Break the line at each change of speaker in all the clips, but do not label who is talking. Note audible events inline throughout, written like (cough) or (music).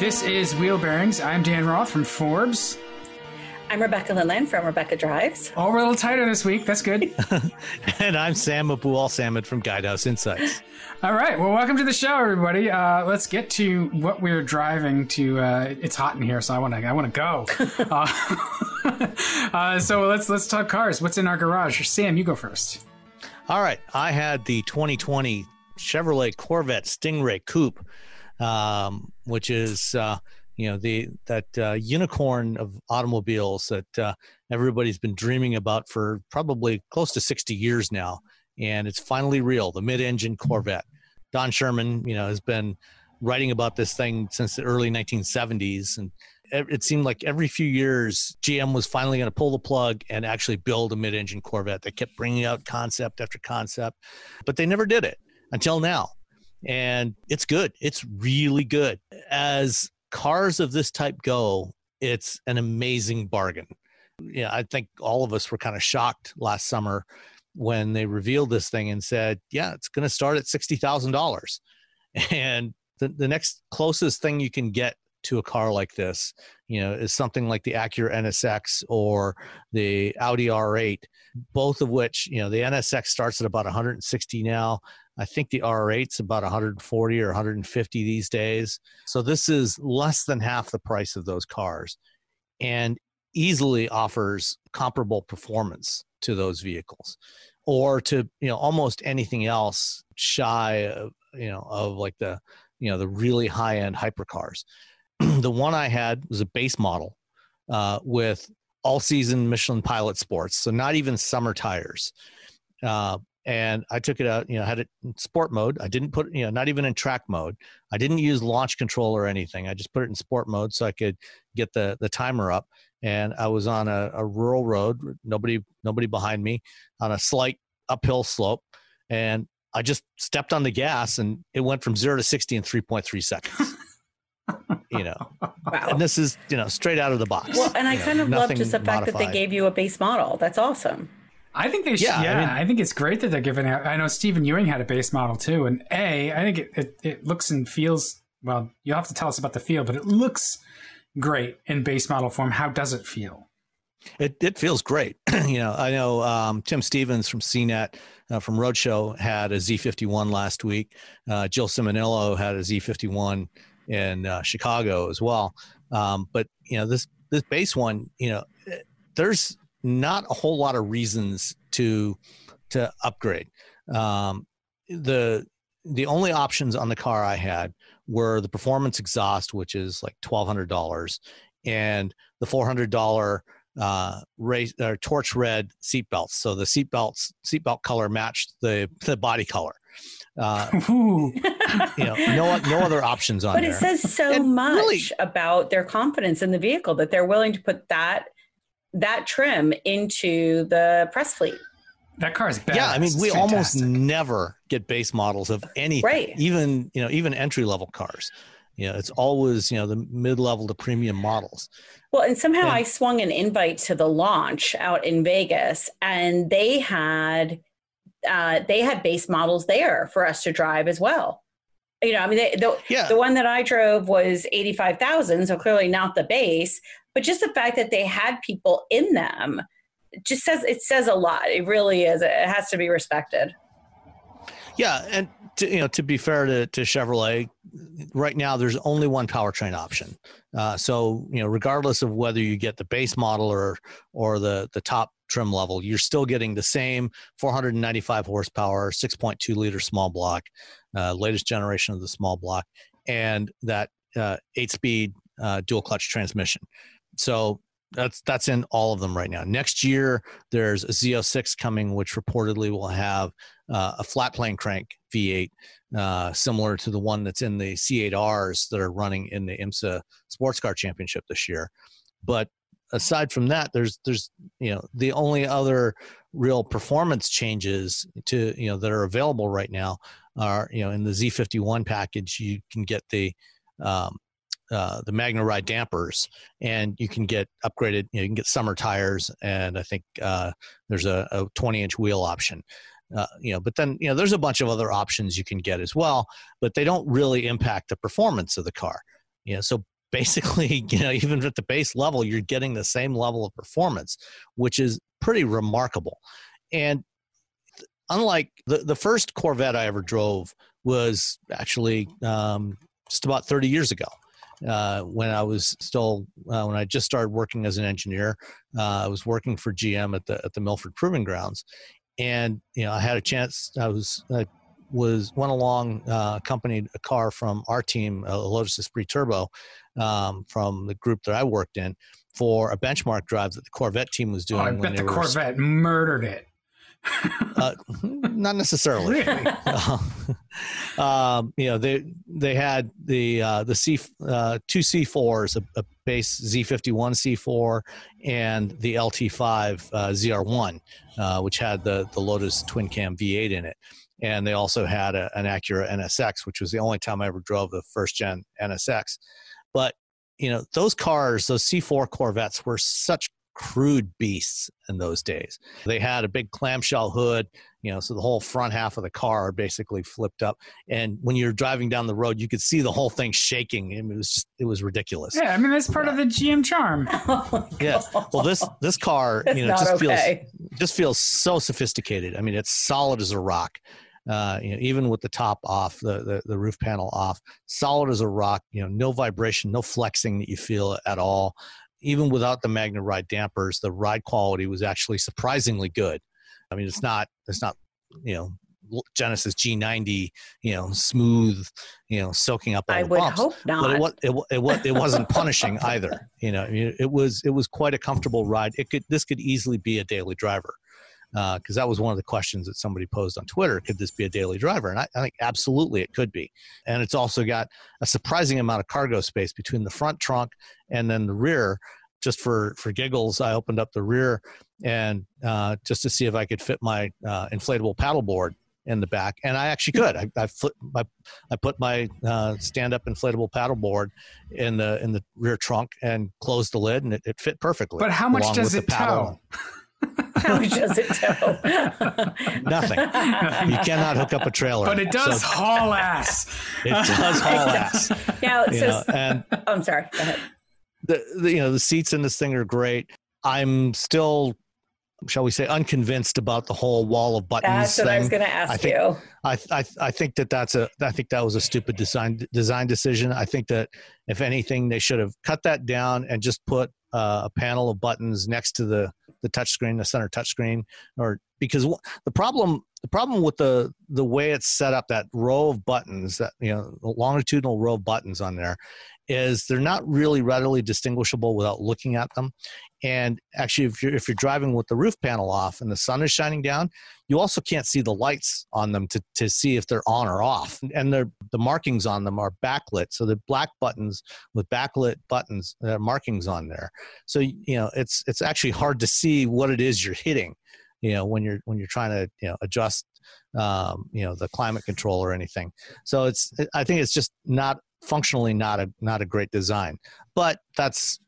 This is Wheel Bearings. I'm Dan Roth from Forbes.
I'm Rebecca Lindland from Rebecca Drives.
Oh, we're a little tighter this week. That's good. (laughs)
and I'm Sam Abuelsamid from Guidehouse Insights.
All right. Well, welcome to the show, everybody. Uh, let's get to what we're driving to. Uh, it's hot in here, so I want to. I want to go. (laughs) uh, (laughs) uh, so let's let's talk cars. What's in our garage? Sam, you go first.
All right. I had the 2020 Chevrolet Corvette Stingray Coupe um, which is uh, you know the that uh, unicorn of automobiles that uh, everybody's been dreaming about for probably close to 60 years now, and it's finally real. The mid-engine Corvette. Don Sherman, you know, has been writing about this thing since the early 1970s, and it seemed like every few years GM was finally going to pull the plug and actually build a mid-engine Corvette. They kept bringing out concept after concept, but they never did it until now and it's good. It's really good. As cars of this type go, it's an amazing bargain. Yeah, I think all of us were kind of shocked last summer when they revealed this thing and said, "Yeah, it's going to start at sixty thousand dollars," and the the next closest thing you can get to a car like this, you know, is something like the Acura NSX or the Audi R8, both of which, you know, the NSX starts at about 160 now. I think the R8's about 140 or 150 these days. So this is less than half the price of those cars and easily offers comparable performance to those vehicles or to, you know, almost anything else shy of, you know, of like the, you know, the really high end hypercars. (clears throat) the one I had was a base model uh, with all season Michelin Pilot Sports, so not even summer tires. Uh, and I took it out, you know, had it in sport mode. I didn't put, you know, not even in track mode. I didn't use launch control or anything. I just put it in sport mode so I could get the the timer up. And I was on a, a rural road, nobody nobody behind me, on a slight uphill slope, and I just stepped on the gas, and it went from zero to sixty in three point three seconds. (laughs) you know, wow. and this is you know straight out of the box.
Well, and I kind know, of love just the fact modified. that they gave you a base model. That's awesome.
I think they should. Yeah, yeah I, mean, I, think it's great that they're giving out. I know Steven Ewing had a base model too, and a I think it, it, it looks and feels well. You'll have to tell us about the feel, but it looks great in base model form. How does it feel?
It it feels great. (clears throat) you know, I know um, Tim Stevens from CNET uh, from Roadshow had a Z51 last week. Uh, Jill Ciminillo had a Z51 in uh, Chicago as well. Um, but you know, this this base one, you know, there's not a whole lot of reasons to to upgrade. Um, the the only options on the car I had were the performance exhaust, which is like twelve hundred dollars, and the four hundred dollar uh, race or torch red seatbelts. So the seat belts seatbelt color matched the the body color. Uh, (laughs) you know, no no other options on
but
there.
But it says so and much really, about their confidence in the vehicle that they're willing to put that that trim into the press fleet.
That car is bad.
Yeah, I mean, we almost never get base models of any,
right?
Even you know, even entry level cars. You know, it's always you know the mid level to premium models.
Well, and somehow and, I swung an invite to the launch out in Vegas, and they had uh, they had base models there for us to drive as well. You know, I mean, they, the yeah. the one that I drove was eighty five thousand, so clearly not the base, but just the fact that they had people in them just says it says a lot. It really is. It has to be respected.
Yeah, and to, you know, to be fair to, to Chevrolet, right now there's only one powertrain option. Uh, so you know, regardless of whether you get the base model or or the the top trim level, you're still getting the same 495 horsepower, 6.2 liter small block, uh, latest generation of the small block, and that uh, eight speed uh, dual clutch transmission. So that's that's in all of them right now. Next year, there's a Z06 coming, which reportedly will have uh, a flat plane crank V8, uh, similar to the one that's in the C8Rs that are running in the IMSA Sports Car Championship this year. But aside from that, there's there's you know the only other real performance changes to you know that are available right now are you know in the Z51 package you can get the um, uh, the MagneRide dampers, and you can get upgraded. You, know, you can get summer tires, and I think uh, there's a, a 20 inch wheel option. Uh, you know, but then you know there's a bunch of other options you can get as well, but they don't really impact the performance of the car. You know, so (laughs) basically, you know, even at the base level, you're getting the same level of performance, which is pretty remarkable. And unlike the the first Corvette I ever drove was actually um, just about 30 years ago uh, when I was still uh, when I just started working as an engineer. Uh, I was working for GM at the at the Milford Proving Grounds, and you know I had a chance. I was I was went along uh, accompanied a car from our team, a Lotus Esprit Turbo, um, from the group that I worked in for a benchmark drive that the Corvette team was doing. Oh,
I bet the Corvette murdered it (laughs)
uh, not necessarily. (laughs) um, you know, they they had the uh, the C uh, two C fours, a, a, base Z fifty one C four, and the LT five uh, ZR one, uh, which had the the Lotus twin cam V eight in it, and they also had a, an Acura NSX, which was the only time I ever drove the first gen NSX. But you know, those cars, those C four Corvettes, were such crude beasts in those days. They had a big clamshell hood, you know, so the whole front half of the car basically flipped up. And when you're driving down the road, you could see the whole thing shaking. I mean, it was just, it was ridiculous.
Yeah, I mean that's part yeah. of the GM charm. (laughs)
Oh (laughs) yeah. Well, this this car, you know, just okay. feels just feels so sophisticated. I mean, it's solid as a rock. Uh, you know, even with the top off, the, the, the roof panel off, solid as a rock. You know, no vibration, no flexing that you feel at all even without the MagneRide dampers, the ride quality was actually surprisingly good. I mean, it's not it's not you know Genesis G90, you know, smooth, you know, soaking up all I the
would
bumps.
hope not.
But it, was, it, it, it wasn't (laughs) punishing either. You know, it was it was quite a comfortable ride. It could this could easily be a daily driver because uh, that was one of the questions that somebody posed on Twitter. Could this be a daily driver? And I, I, think absolutely it could be. And it's also got a surprising amount of cargo space between the front trunk and then the rear. Just for for giggles, I opened up the rear and uh, just to see if I could fit my uh, inflatable paddleboard in the back, and I actually could. I I, flip, I, I put my uh, stand-up inflatable paddleboard in the in the rear trunk and closed the lid, and it, it fit perfectly.
But how much does it tow? (laughs)
How much does it tow? (laughs)
Nothing. You cannot hook up a trailer.
But it does so, haul ass. (laughs)
It does haul ass.
Now, so, know, and oh, I'm sorry. Go ahead.
The, the, you know the seats in this thing are great. I'm still shall we say, unconvinced about the whole wall of buttons.
That's what
thing.
I was going to ask
I think,
you.
I, I, I think that that's a I think that was a stupid design design decision. I think that if anything, they should have cut that down and just put uh, a panel of buttons next to the the touchscreen, the center touchscreen, or because the problem the problem with the the way it's set up, that row of buttons, that you know, longitudinal row of buttons on there, is they're not really readily distinguishable without looking at them. And actually, if you're if you're driving with the roof panel off and the sun is shining down, you also can't see the lights on them to, to see if they're on or off. And the the markings on them are backlit, so the black buttons with backlit buttons uh, markings on there. So you know it's it's actually hard to see what it is you're hitting. You know when you're when you're trying to you know adjust um, you know the climate control or anything. So it's I think it's just not functionally not a not a great design. But that's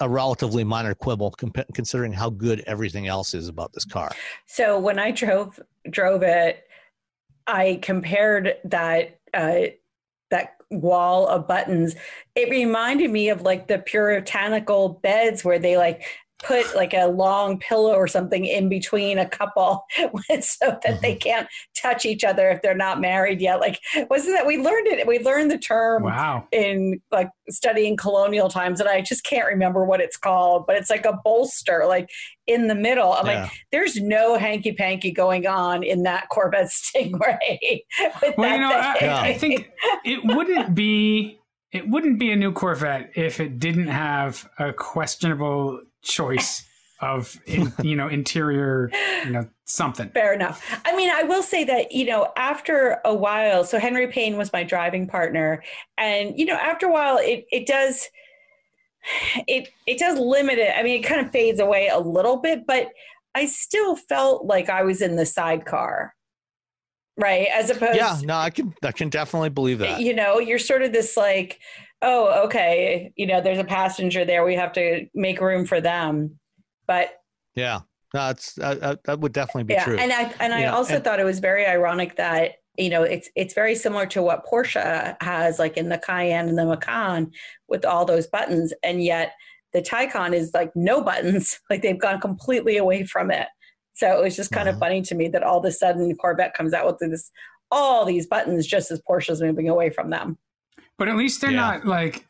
a relatively minor quibble comp- considering how good everything else is about this car.
So when I drove drove it, I compared that uh, that wall of buttons. It reminded me of like the puritanical beds where they like put like a long pillow or something in between a couple (laughs) so that they mm-hmm. can't touch each other if they're not married yet like wasn't that we learned it we learned the term
wow.
in like studying colonial times and i just can't remember what it's called but it's like a bolster like in the middle i'm yeah. like there's no hanky panky going on in that (laughs) corvette stingray (laughs)
well you know I, I think it wouldn't be it wouldn't be a new Corvette if it didn't have a questionable choice of in, you know interior you know something.
Fair enough. I mean i will say that you know after a while so henry payne was my driving partner. And you know after a while it it does it it does limit it. I mean it kind of fades away a little bit but i still felt like i was in the sidecar right? As opposed
yeah no i can i can definitely believe that.
You know you're sort of this like oh, okay, you know, there's a passenger there. We have to make room for them. But
yeah, that's uh, that would definitely be yeah. true.
And I and I also and, thought it was very ironic that you know it's it's very similar to what Porsche has, like in the Cayenne and the Macan, with all those buttons, and yet the Taycan is like no buttons. (laughs) Like they've gone completely away from it. So it was just kind uh-huh. of funny to me that all of a sudden Corvette comes out with this all these buttons just as Porsche's moving away from them.
But at least they're yeah. not like.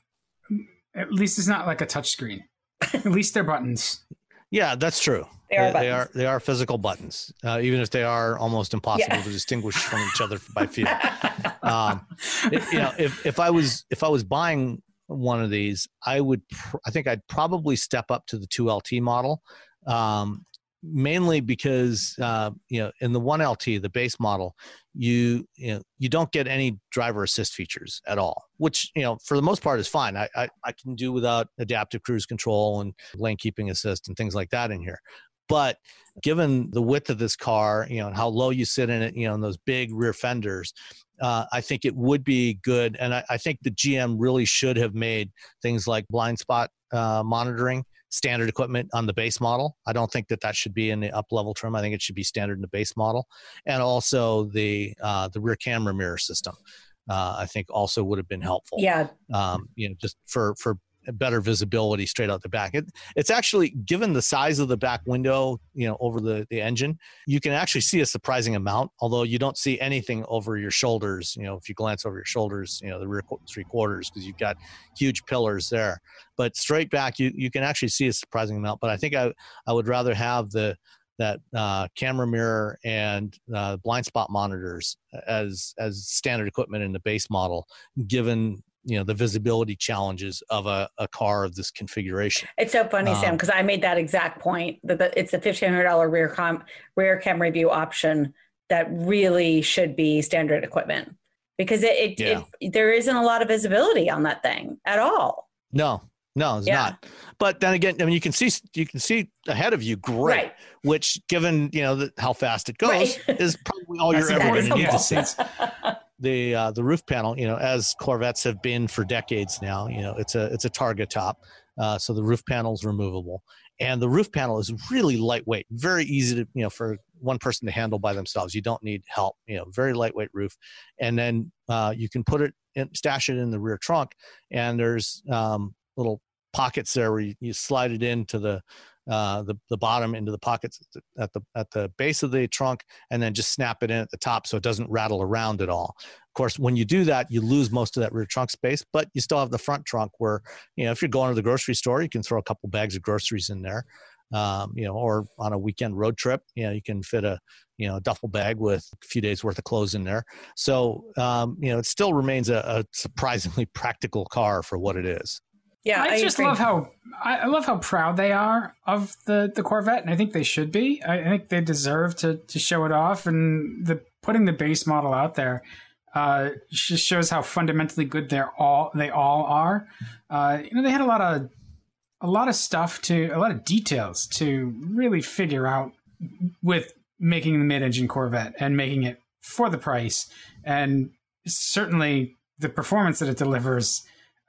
At least it's not like a touchscreen. at least they're buttons.
Yeah, that's true. They are, they, they are, they are physical buttons, uh, even if they are almost impossible yeah. to distinguish from each other by feel. (laughs) um, it, you know, if if I was if I was buying one of these, I would pr- I think I'd probably step up to the two LT model, um, mainly because uh, you know in the one LT, the base model, you you know you don't get any driver assist features at all, which you know for the most part is fine. I I, I can do without adaptive cruise control and lane keeping assist and things like that in here. But given the width of this car, you know, and how low you sit in it, you know, and those big rear fenders, uh, I think it would be good. And I, I, think the GM really should have made things like blind spot uh, monitoring standard equipment on the base model. I don't think that that should be in the up level trim. I think it should be standard in the base model, and also the uh, the rear camera mirror system. Uh, I think also would have been helpful.
Yeah.
Um, you know, just for for better visibility straight out the back. It, it's actually given the size of the back window, you know, over the, the engine, you can actually see a surprising amount, although you don't see anything over your shoulders. You know, if you glance over your shoulders, you know, the rear three quarters, because you've got huge pillars there. But straight back, you, you can actually see a surprising amount. But I think I, I would rather have the, that uh, camera mirror and uh, blind spot monitors as as standard equipment in the base model, given you know the visibility challenges of a, a car of this configuration.
It's so funny, um, Sam, because I made that exact point that the, it's a fifteen hundred dollar rear com rear camera view option that really should be standard equipment because it, it, yeah. it, there isn't a lot of visibility on that thing at all.
No, no, it's yeah. not. But then again, I mean, you can see you can see ahead of you, great. Right. Which, given you know the, how fast it goes, right. is probably all (laughs) you're ever going to need to see. (laughs) the uh, the roof panel, you know, as Corvettes have been for decades now, you know, it's a it's a Targa top, uh, so the roof panel is removable, and the roof panel is really lightweight, very easy to you know for one person to handle by themselves. You don't need help, you know, very lightweight roof, and then uh, you can put it in, stash it in the rear trunk, and there's um, little pockets there where you, you slide it into the uh, the the bottom into the pockets at the at the base of the trunk, and then just snap it in at the top so it doesn't rattle around at all. Of course, when you do that, you lose most of that rear trunk space, but you still have the front trunk where you know if you're going to the grocery store, you can throw a couple bags of groceries in there. Um, you know, or on a weekend road trip, you know, you can fit a, you know, duffel bag with a few days worth of clothes in there. So, um, you know, it still remains a, a surprisingly (laughs) practical car for what it is.
Yeah, I, I just agree. love how I love how proud they are of the the Corvette, and I think they should be. I, I think they deserve to to show it off, and the putting the base model out there uh, just shows how fundamentally good they're all they all are. Uh, you know, they had a lot of a lot of stuff to a lot of details to really figure out with making the mid-engine Corvette and making it for the price, and certainly the performance that it delivers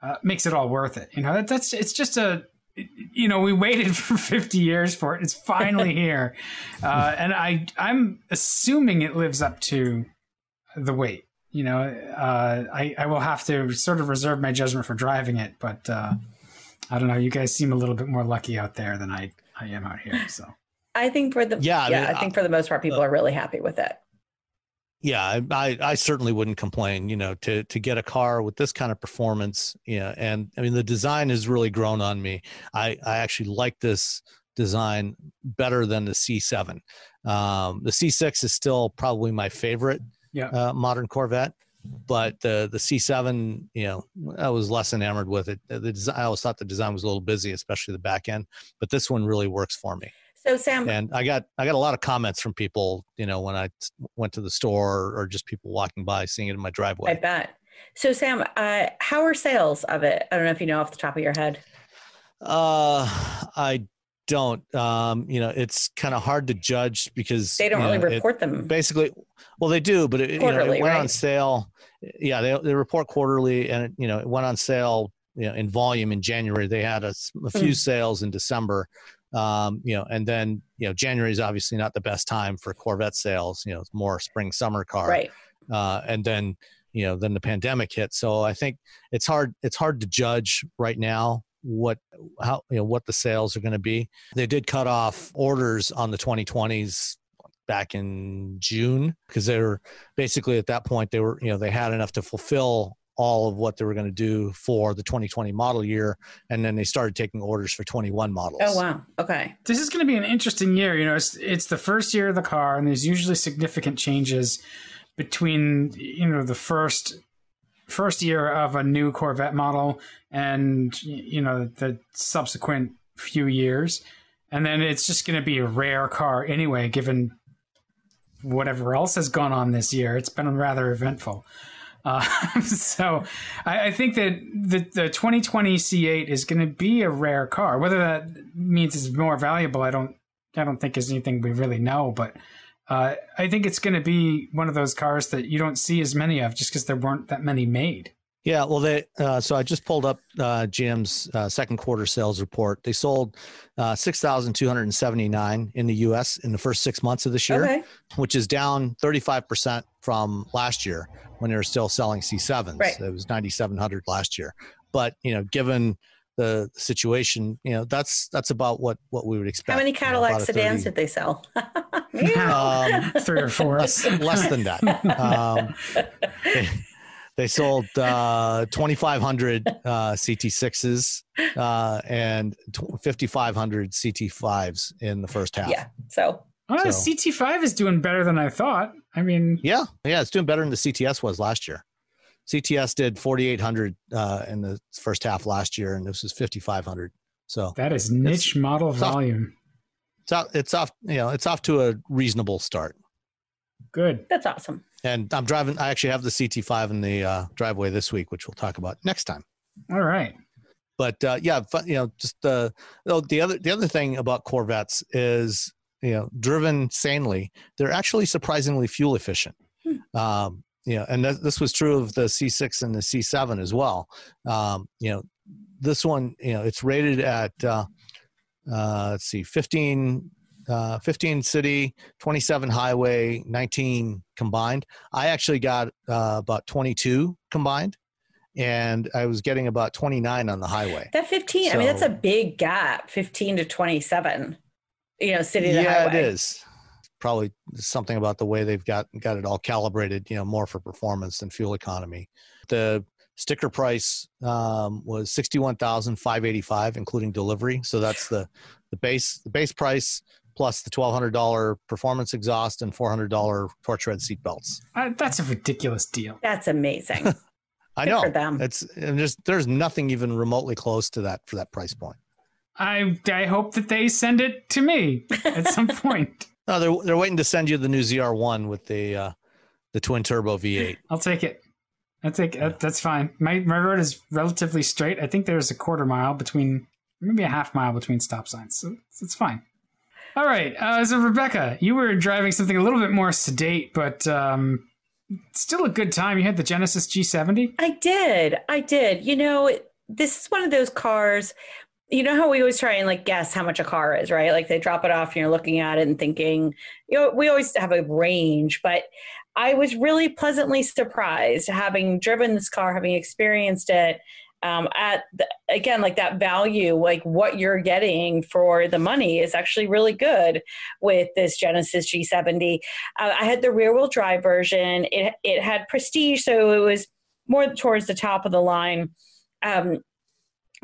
uh, makes it all worth it. You know, that, that's it's just a you know we waited (laughs) for 50 years for it. It's finally (laughs) here, uh, and I I'm assuming it lives up to the wait. You know, uh, I I will have to sort of reserve my judgment for driving it, but uh, I don't know. You guys seem a little bit more lucky out there than I I am out here. So
I think for the yeah, I, mean, I think for the most part, people uh, are really happy with it.
Yeah, I, I certainly wouldn't complain. You know, to to get a car with this kind of performance, yeah, and I mean the design has really grown on me. I I actually like this design better than the C7. Um, the C6 is still probably my favorite yeah. uh, modern Corvette, but the the C7, you know, I was less enamored with it. The design, I always thought the design was a little busy, especially the back end, but this one really works for me.
So Sam,
and I got I got a lot of comments from people, you know, when I went to the store or just people walking by seeing it in my driveway.
I bet. So Sam, uh, how are sales of it? I don't know if you know off the top of your head.
Uh, I don't. Um, you know, it's kind of hard to judge because
they don't really
know,
report them.
Basically, well, they do, but it, quarterly, you know, it went right? on sale. Yeah, they they report quarterly, and it, you know, it went on sale. You know, in volume in January, they had a, a few mm. sales in December. Um, you know, and then you know, January is obviously not the best time for Corvette sales. You know, it's more spring summer car.
Right.
Uh, and then you know, then the pandemic hit. So I think it's hard. It's hard to judge right now what how you know what the sales are going to be. They did cut off orders on the 2020s back in June because they were basically at that point they were you know they had enough to fulfill all of what they were going to do for the 2020 model year and then they started taking orders for 21 models.
Oh wow. Okay.
This is going to be an interesting year you know it's, it's the first year of the car and there's usually significant changes between you know the first first year of a new Corvette model and you know the subsequent few years. And then it's just going to be a rare car anyway given whatever else has gone on this year. It's been rather eventful uh, (laughs) so I, I, think that the, the 2020 c8 is going to be a rare car whether that means it's more valuable i don't i don't think is anything we really know but uh, I think it's going to be one of those cars that you don't see as many of just because there weren't that many made.
Yeah, well, they uh, so I just pulled up uh, GM's uh, second quarter sales report. They sold uh, six thousand two hundred and seventy nine in the U.S. in the first six months of this year, okay. which is down thirty five percent from last year when they were still selling C sevens. Right. It was ninety seven hundred last year. But you know, given the situation, you know, that's that's about what what we would expect.
How many Cadillac you know, sedans 30, did they sell?
um, (laughs) (laughs) Three or four.
Less, less than that. (laughs) Um, they, they, sold uh, 2,500 uh, CT6s uh, and 5,500 CT5s in the first half.
Yeah. So.
Oh, so, CT5 is doing better than I thought. I mean,
yeah, yeah, it's doing better than the CTS was last year. CTS did 4,800 uh, in the first half last year, and this is 5,500. So
that is niche model
it's
volume.
Off, it's off, it's off, you know, it's off to a reasonable start.
Good.
That's awesome.
And I'm driving. I actually have the CT5 in the uh, driveway this week, which we'll talk about next time.
All right.
But uh, yeah, you know, just uh, the other the other thing about Corvettes is you know, driven sanely, they're actually surprisingly fuel efficient. Hmm. Um, you know, and th- this was true of the C6 and the C7 as well. Um, you know, this one, you know, it's rated at, uh, uh, let's see, 15, uh, 15 city, 27 highway, 19 combined. I actually got uh, about 22 combined and I was getting about 29 on the highway.
That 15, so, I mean, that's a big gap, 15 to 27, you know, city to
yeah,
highway.
Yeah, it is probably something about the way they've got got it all calibrated, you know, more for performance than fuel economy. The sticker price um, was sixty one thousand five eighty five, including delivery. So that's the the base the base price plus the twelve hundred dollar performance exhaust and four hundred dollar torch red seat belts.
Uh, that's a ridiculous deal.
That's amazing. (laughs)
I Good know. For them. It's and just there's nothing even remotely close to that for that price point.
I I hope that they send it to me at (laughs) some point.
No, they're they're waiting to send you the new ZR1 with the uh, the twin turbo V8.
I'll take it. I take yeah. that's fine. My my road is relatively straight. I think there's a quarter mile between, maybe a half mile between stop signs, so it's fine. All right. Uh, so Rebecca, you were driving something a little bit more sedate, but um, still a good time. You had the Genesis G70.
I did. I did. You know, this is one of those cars you know how we always try and like guess how much a car is, right? Like they drop it off and you're looking at it and thinking, you know, we always have a range, but I was really pleasantly surprised having driven this car, having experienced it. Um, at the, again like that value like what you're getting for the money is actually really good with this genesis g70 uh, i had the rear wheel drive version. It, it had prestige so it was more towards the top of the line. Um,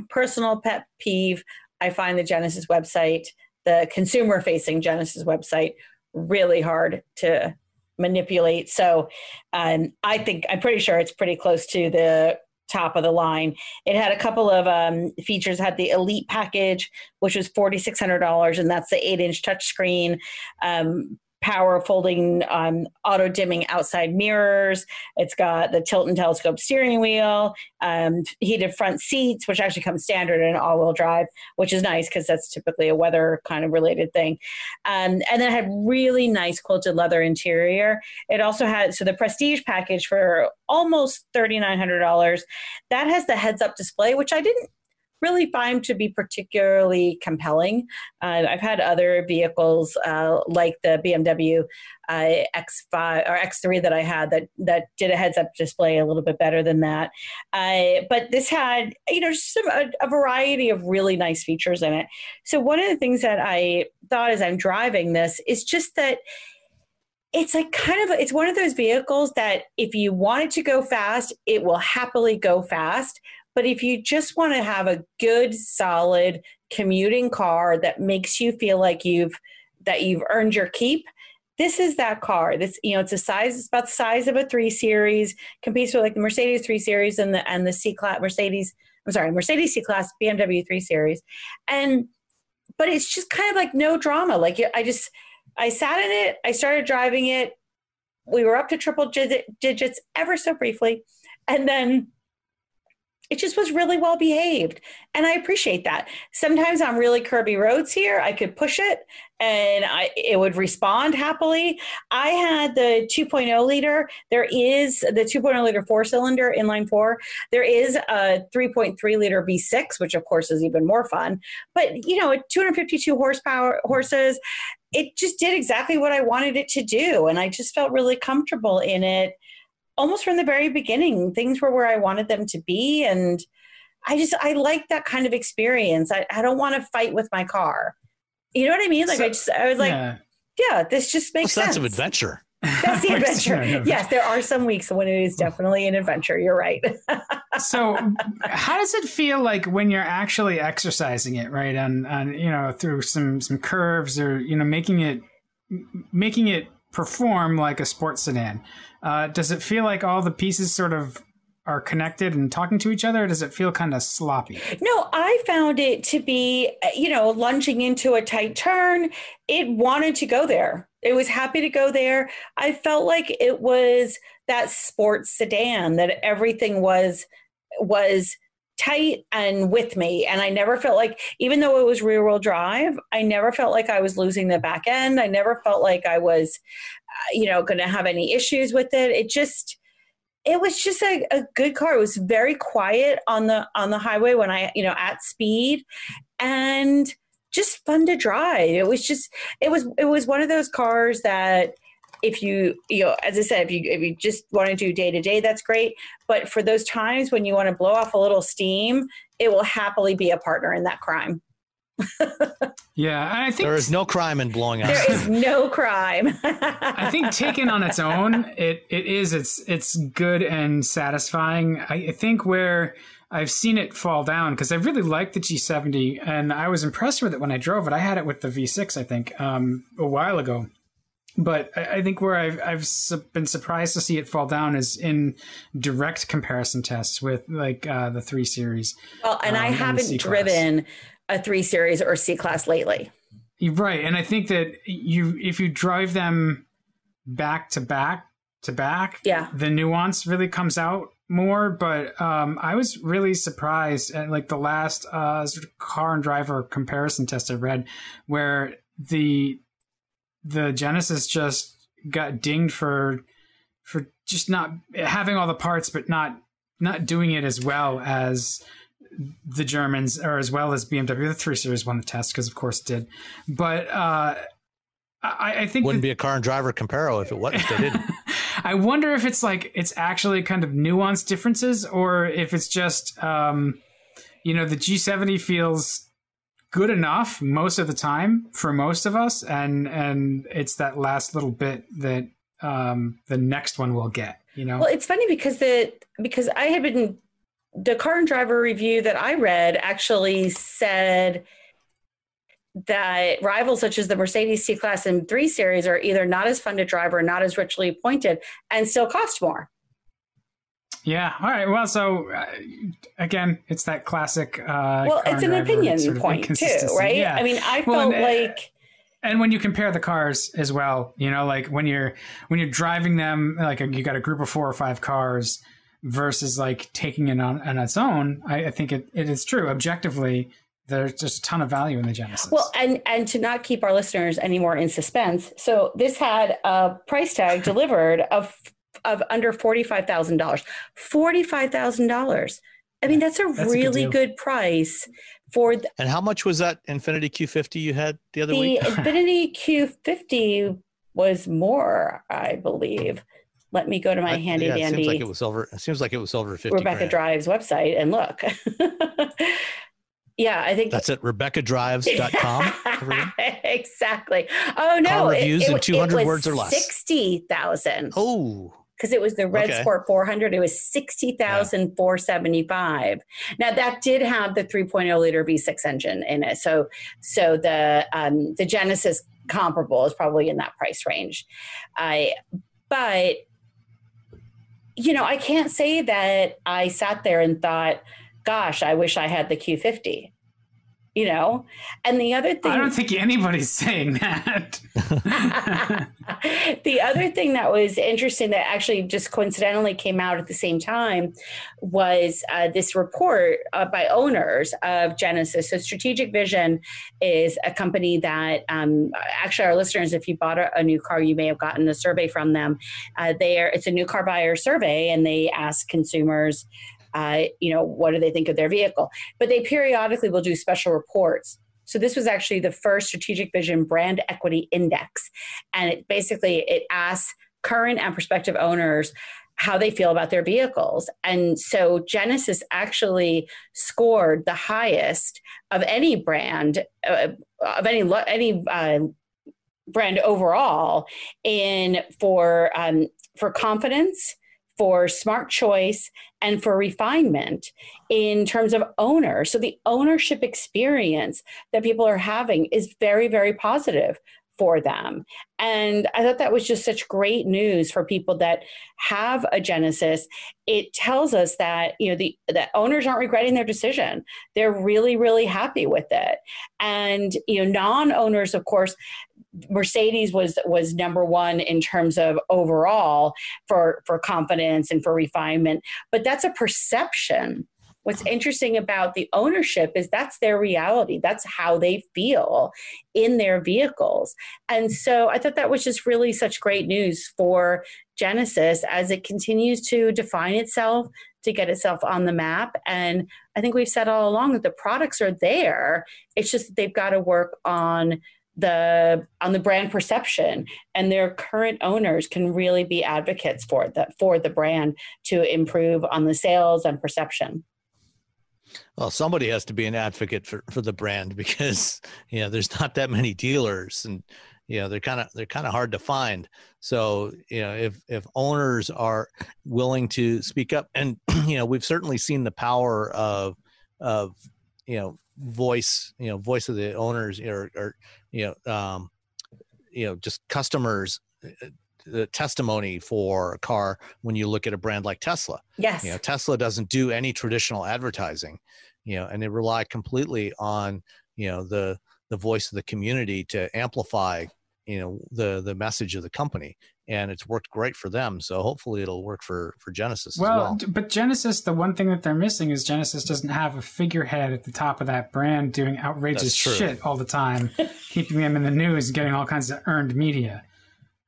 personal pet peeve i find the genesis website the consumer facing genesis website really hard to manipulate. So um, i think i'm pretty sure it's pretty close to the top of the line. It had a couple of um, features. Had the Elite package, which was forty six hundred dollars, and that's the eight inch touchscreen. Um, power folding um, auto dimming outside mirrors. It's got the tilt and telescope steering wheel, um, heated front seats, which actually comes standard in all wheel drive, which is nice because that's typically a weather kind of related thing. Um, and then it had really nice quilted leather interior. It also had, so the prestige package for almost $3,900, that has the heads up display, which I didn't really find to be particularly compelling. Uh, I've had other vehicles uh, like the BMW uh, X5 or X3 that I had that that did a heads up display a little bit better than that. Uh, but this had you know some a, a variety of really nice features in it. So one of the things that I thought as I'm driving this is just that it's like kind of it's one of those vehicles that if you wanted to go fast it will happily go fast but if you just want to have a good, solid commuting car that makes you feel like you've that you've earned your keep, this is that car. This you know it's a size it's about the size of a three series, competes with like the Mercedes three series and the and the C class Mercedes. I'm sorry, Mercedes C class, BMW three series, and but it's just kind of like no drama. Like I just I sat in it, I started driving it. We were up to triple digits ever so briefly, and then it just was really well behaved. And I appreciate that. Sometimes on really curvy roads here, I could push it and I, it would respond happily. I had the 2.0 liter. There is the 2.0 liter four cylinder inline four. There is a 3.3 liter V6, which of course is even more fun. But you know, 252 horsepower horses. It just did exactly what I wanted it to do. And I just felt really comfortable in it almost from the very beginning. Things were where I wanted them to be. And I just, I like that kind of experience. I, I don't want to fight with my car. You know what I mean? Like, so, I just, I was like, yeah, yeah this just makes well, sense.
Of adventure.
That's the (laughs)
adventure. yes, there are some weeks when it is definitely an adventure. You're right. (laughs)
so, how does it feel like when you're actually exercising it, right? On, on you know, through some some curves or you know, making it making it perform like a sports sedan. Uh, does it feel like all the pieces sort of are connected and talking to each other, or does it feel kind of sloppy?
No, I found it to be, you know, lunging into a tight turn. It wanted to go there. It was happy to go there. I felt like it was that sports sedan that everything was was tight and with me. And I never felt like, even though it was rear wheel drive, I never felt like I was losing the back end. I never felt like I was, uh, you know, going to have any issues with it. It just, it was just a, a good car. It was very quiet on the on the highway when I, you know, at speed, and just fun to drive. It was just, it was, it was one of those cars that if you you know as i said if you if you just want to do day to day that's great. But for those times when you want to blow off a little steam it will happily be a partner in that crime. (laughs)
Yeah i think
there is no crime in blowing off
there is no crime. (laughs)
I think taken on its own it it is it's it's good and satisfying. I think where I've seen it fall down because I really like the G70 and I was impressed with it when I drove it. I had it with the V6, I think, um, a while ago but I think where I've I've been surprised to see it fall down is in direct comparison tests with like uh, the three series.
Well, and um, I haven't driven a three series or C class lately.
Right, and I think that you if you drive them back to back to back,
yeah,
the nuance really comes out more. But um, I was really surprised at like the last uh, sort of car and driver comparison test I read, where the the Genesis just got dinged for for just not having all the parts, but not not doing it as well as the Germans or as well as BMW. The three series won the test because, of course, it did. But uh, I, I, think
wouldn't that, be a car and driver comparo if it wasn't. If they didn't. (laughs)
I wonder if it's like it's actually kind of nuanced differences, or if it's just, um, you know, the G70 feels good enough most of the time for most of us, and and it's that last little bit that um, the next one will get. You know.
Well, it's funny because the because I had been the car and driver review that I read actually said that rivals such as the Mercedes C Class and 3 Series are either not as fun to drive or not as richly appointed and still cost more.
Yeah. All right. Well, so uh, again, it's that classic. Uh,
well, it's an opinion sort of point too, right? Yeah. I mean, I well, felt and, uh, like.
And when you compare the cars as well, you know, like when you're when you're driving them, like you got a group of four or five cars versus like taking it on, on its own, I, I think it, it is true objectively there's just a ton of value in the Genesis.
Well, and and to not keep our listeners anymore in suspense, so this had a price tag delivered of of under forty five thousand dollars. Forty five thousand dollars. I mean, that's a that's really a good, good, price for.
The, and how much was that Infiniti Q50 you had the other
the
week?
The (laughs) Infiniti Q50 was more, I believe. Let me go to my I, handy yeah, dandy.
It seems like it was over. It seems like it was over fifty.
Rebecca
grand.
Drives website and look. (laughs) Yeah, I think
that's at RebeccaDrives.com. (laughs)
exactly. Oh no,
Car reviews it, in 200 words or less.
Sixty thousand.
Oh,
because it was the Red okay. Sport 400. It was 60,475. Yeah. Now that did have the 3.0 liter V6 engine in it. So, so the, um, the Genesis comparable is probably in that price range. I, but you know, I can't say that I sat there and thought, gosh, I wish I had the Q50 you know? And the other thing i
don't think anybody's saying that. (laughs) (laughs)
The other thing that was interesting that actually just coincidentally came out at the same time was uh, this report uh, by owners of genesis. So strategic vision is a company that um, actually our listeners if you bought a, a, new car you may have gotten a survey from them. Uh, they are it's a new car buyer survey and they ask consumers uh, you know, what do they think of their vehicle? But they periodically will do special reports. So this was actually the first strategic vision brand equity index. And it basically it asks current and prospective owners how they feel about their vehicles. And so Genesis actually scored the highest of any brand uh, of any any uh, brand overall in for um, for confidence for smart choice and for refinement in terms of owner. So the ownership experience that people are having is very, very positive for them. And I thought that was just such great news for people that have a Genesis. It tells us that, you know, the, the owners aren't regretting their decision. They're really, really happy with it. And, you know, non-owners, of course, Mercedes was was number one in terms of overall for for confidence and for refinement, but that's a perception. What's interesting about the ownership is that's their reality. That's how they feel in their vehicles. And so I thought that was just really such great news for Genesis as it continues to define itself, to get itself on the map. And I think we've said all along that the products are there. It's just that they've got to work on the on the brand perception and their current owners can really be advocates for that for the brand to improve on the sales and perception.
Well somebody has to be an advocate for, for the brand (laughs) because you know there's not that many dealers and you know they're kind of they're kind of hard to find. So you know if if owners are willing to speak up and (clears throat) you know we've certainly seen the power of of you know voice you know voice of the owners or, or you know um, you know just customers uh, the testimony for a car when you look at a brand like Tesla.
Yes.
You know, Tesla doesn't do any traditional advertising, you know, and they rely completely on, you know, the the voice of the community to amplify, you know, the the message of the company and it's worked great for them. So hopefully it'll work for for Genesis well, well,
but Genesis, the one thing that they're missing is Genesis doesn't have a figurehead at the top of that brand doing outrageous shit all the time, (laughs) keeping them in the news, getting all kinds of earned media.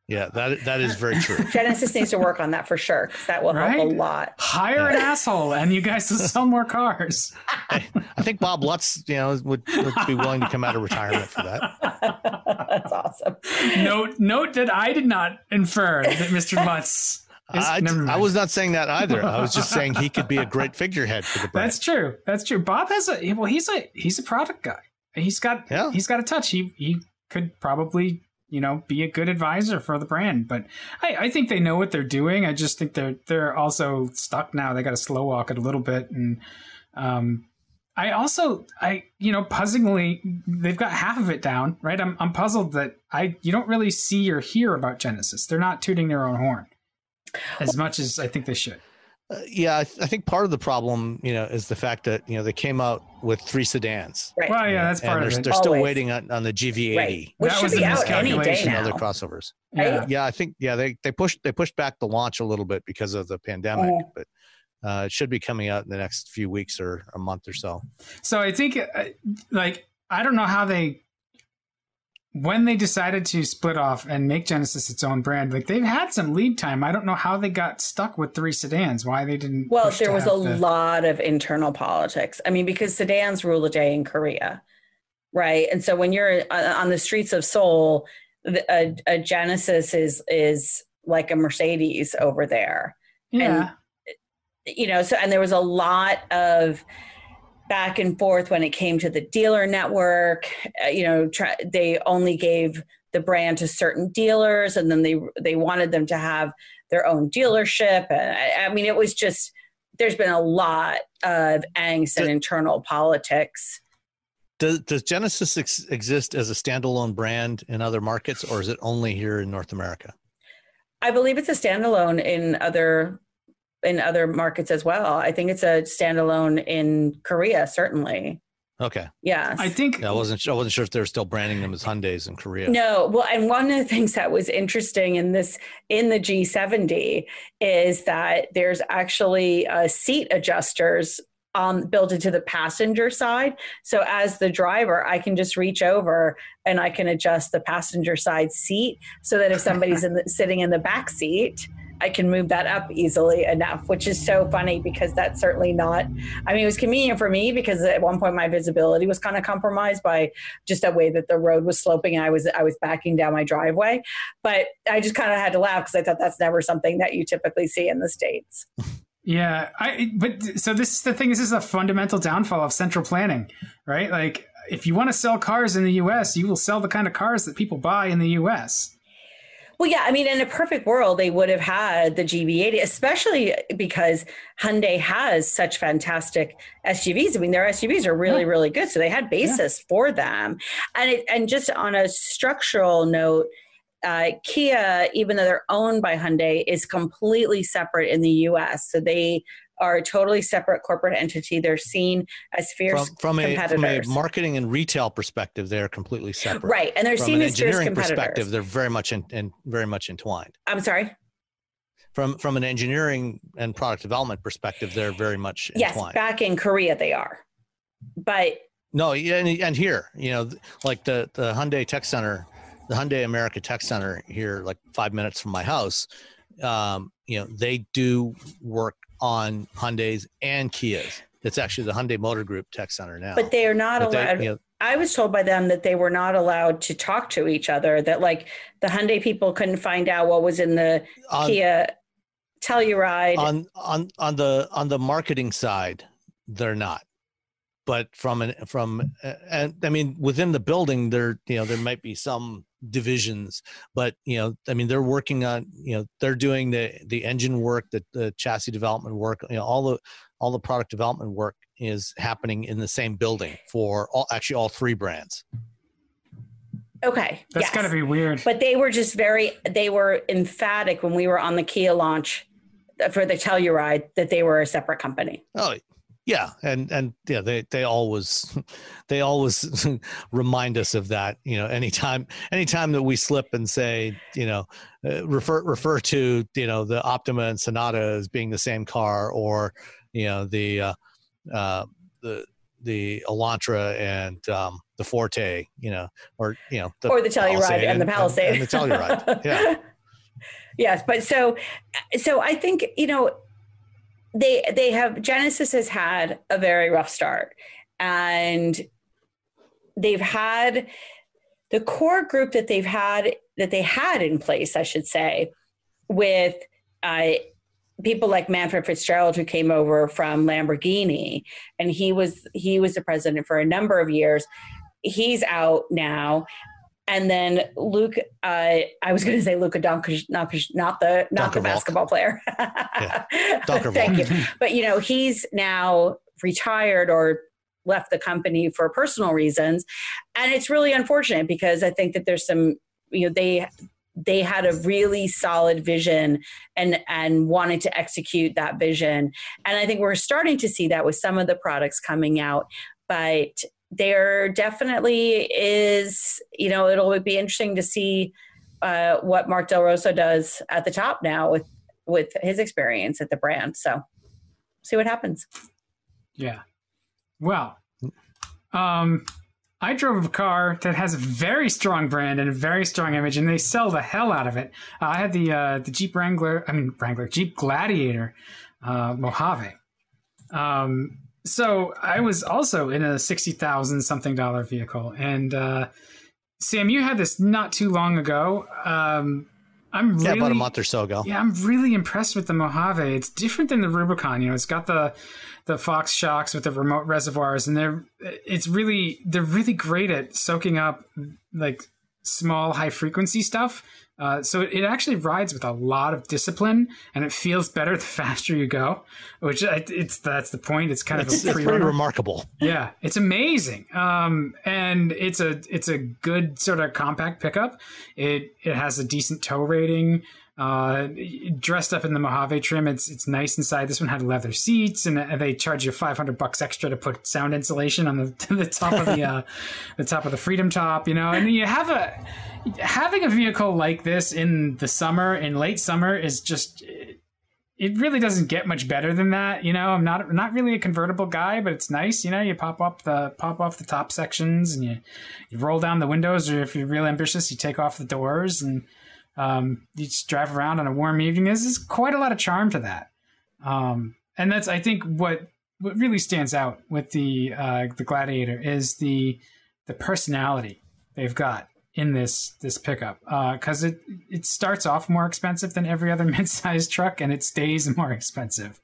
Yeah, that that is very true. (laughs)
Genesis needs to work on that for sure because that will right? help a lot.
Hire yeah. an asshole, and you guys will sell more cars.
I, I, think Bob Lutz, you know, would, would be willing to come out of retirement for that. (laughs)
That's awesome.
Note note that I did not infer that Mr. Lutz (laughs)
I, I, was not saying that either. I was just saying he could be a great figurehead for the brand.
That's true. That's true. Bob has a well. He's a he's a product guy. He's got yeah. he's got a touch. He he could probably you know be a good advisor for the brand. But I, I think they know what they're doing. I just think they're they're also stuck now. They got to slow walk it a little bit and. Um, I also, I you know, puzzlingly, they've got half of it down, right? I'm I'm puzzled that I you don't really see or hear about Genesis. They're not tooting their own horn as much as I think they should.
Uh, yeah, I, th- I, think part of the problem, you know, is the fact that you know they came out with three sedans.
Right. Well, yeah, that's part
and
of
they're, it. They're still waiting on, on the GV80,
right. which that should be out any day now.
Other crossovers. Yeah. yeah, I think yeah they they pushed they pushed back the launch a little bit because of the pandemic, mm. but uh, it should be coming out in the next few weeks or a month or so.
So I think, uh, like, I don't know how they, when they decided to split off and make Genesis its own brand, like they've had some lead time. I don't know how they got stuck with three sedans. Why they didn't?
Well, there was a the... lot of internal politics. I mean, because sedans rule the day in Korea, right? And so when you're uh, on the streets of Seoul, a, a Genesis is is like a Mercedes over there.
Yeah. And
you know, so and there was a lot of back and forth when it came to the dealer network. Uh, you know, try, they only gave the brand to certain dealers, and then they they wanted them to have their own dealership. And I, I mean, it was just there's been a lot of angst and internal politics.
Does, does Genesis ex- exist as a standalone brand in other markets, or is it only here in North America?
I believe it's a standalone in other in other markets as well. I think it's a standalone in Korea, certainly.
Okay.
Yeah.
I think
yeah, I wasn't. I wasn't sure if they're still branding them as Hyundai's in Korea.
No. Well, and one of the things that was interesting in this in the G70 is that there's actually uh, seat adjusters um, built into the passenger side. So as the driver, I can just reach over and I can adjust the passenger side seat so that if somebody's in the, sitting in the back seat I can move that up easily enough, which is so funny because that's certainly not. I mean, it was convenient for me because at one point my visibility was kind of compromised by just a way that the road was sloping and I was I was backing down my driveway. But I just kind of had to laugh because I thought that's never something that you typically see in the states.
Yeah, I but so this is the thing. This is a fundamental downfall of central planning, right? Like if you want to sell cars in the U.S., you will sell the kind of cars that people buy in the U.S.
Well, yeah, I mean, in a perfect world, they would have had the GV80, especially because Hyundai has such fantastic SUVs. I mean, their SUVs are really, yeah. really good, so they had basis yeah. for them. And it, and just on a structural note, uh, Kia, even though they're owned by Hyundai, is completely separate in the U.S. So they are a totally separate corporate entity. They're seen as fierce from,
from
competitors.
A, from a marketing and retail perspective, they're completely separate.
Right, and they're
from
seen
an
as fierce
engineering perspective. They're very much in, in, very much entwined.
I'm sorry.
From from an engineering and product development perspective, they're very much
yes. Back in Korea, they are, but
no, and, and here, you know, like the the Hyundai Tech Center, the Hyundai America Tech Center here, like five minutes from my house. Um, you know, they do work on Hyundai's and Kias. It's actually the Hyundai Motor Group Tech Center now.
But they are not but allowed. They, you know, I was told by them that they were not allowed to talk to each other. That like the Hyundai people couldn't find out what was in the on, Kia Telluride.
On on on the on the marketing side, they're not. But from an from uh, and I mean within the building, there you know there might be some divisions but you know i mean they're working on you know they're doing the the engine work the, the chassis development work you know all the all the product development work is happening in the same building for all actually all three brands.
Okay
that's yes. gotta be weird.
But they were just very they were emphatic when we were on the kia launch uh, for the telluride that they were a separate company.
Oh yeah and and yeah they they always (laughs) they always (laughs) remind us of that you know anytime anytime that we slip and say you know uh, refer refer to you know the optima and sonata as being the same car or you know the uh, uh the the elantra and um the forte you know or you know
the or the telluride and, and the palisade
and, and the telluride yeah. (laughs)
Yes but so so i think you know they they have Genesis has had a very rough start, and they've had the core group that they've had that they had in place, I should say, with I people like Manfred Fitzgerald who came over from Lamborghini and he was he was the president for a number of years. He's out now. And then Luc, uh, I was going to say Luka Doncic, not, not the not Dunker the basketball player. yeah. (laughs) Thank you. (laughs) But you know, he's now retired or left the company for personal reasons, and it's really unfortunate because I think that there's some, you know, they they had a really solid vision and and wanted to execute that vision and i think we're starting to see that with some of the products coming out but there definitely is you know it'll be interesting to see uh, what mark del rosso does at the top now with with his experience at the brand so see what happens
yeah well um I drove a car that has a very strong brand and a very strong image, and they sell the hell out of it. Uh, I had the uh, the Jeep Wrangler, I mean Wrangler, Jeep Gladiator, uh, Mojave. Um, so I was also in a sixty thousand something dollar vehicle, and uh, Sam, you had this not too long ago. Um, I'm really,
yeah, about a month or so ago.
Yeah, I'm really impressed with the Mojave. It's different than the Rubicon. You know, it's got the the Fox shocks with the remote reservoirs, and they're it's really they're really great at soaking up like small high frequency stuff. Uh, so it, actually rides with a lot of discipline, and it feels better the (laughs) faster you go. Which it's that's the point. It's kind
it's,
of
a it's pretty remarkable.
Yeah, it's amazing, um, and it's a it's a good sort of compact pickup. It it has a decent tow rating. Uh, dressed up in the Mojave trim, it's it's nice inside. This one had leather seats, and they charge you five hundred bucks extra to put sound insulation on the (laughs) the top of the uh, (laughs) the top of the Freedom Top. You know, and you have a having a vehicle like this in the summer, in late summer, is just it really doesn't get much better than that. You know, I'm not not really a convertible guy, but it's nice. You know, you pop up the pop off the top sections and you you roll down the windows, or if you're real ambitious, you take off the doors and um, you just drive around on a warm evening. There's, there's quite a lot of charm to that. Um, and that's, I think, what what really stands out with the uh, the Gladiator is the the personality they've got in this this pickup because uh, it it starts off more expensive than every other (laughs) mid-sized truck and it stays more expensive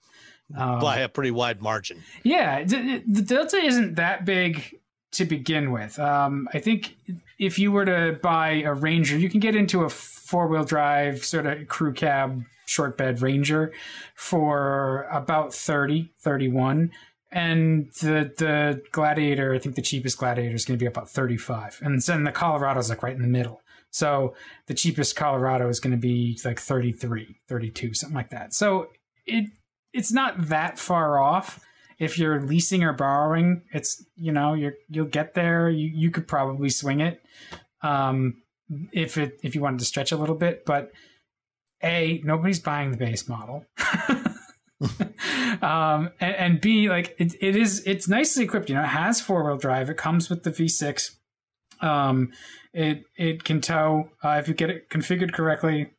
um, by a pretty wide margin.
Yeah, the, the Delta isn't that big to begin with. Um, I think if you were to buy a Ranger, you can get into a four wheel drive sort of crew cab short bed Ranger for about 30, 31. And the the Gladiator, I think the cheapest Gladiator is going to be about 35. And then the Colorado is like right in the middle. So the cheapest Colorado is going to be like 33, 32, something like that. So it it's not that far off if you're leasing or borrowing, it's you know you're you'll get there. You you could probably swing it, um, if it if you wanted to stretch a little bit. But a nobody's buying the base model. (laughs) um, and, and, B, like it, it is, it's nicely equipped. You know, it has four wheel drive. It comes with the V6. Um, it it can tow uh, if you get it configured correctly.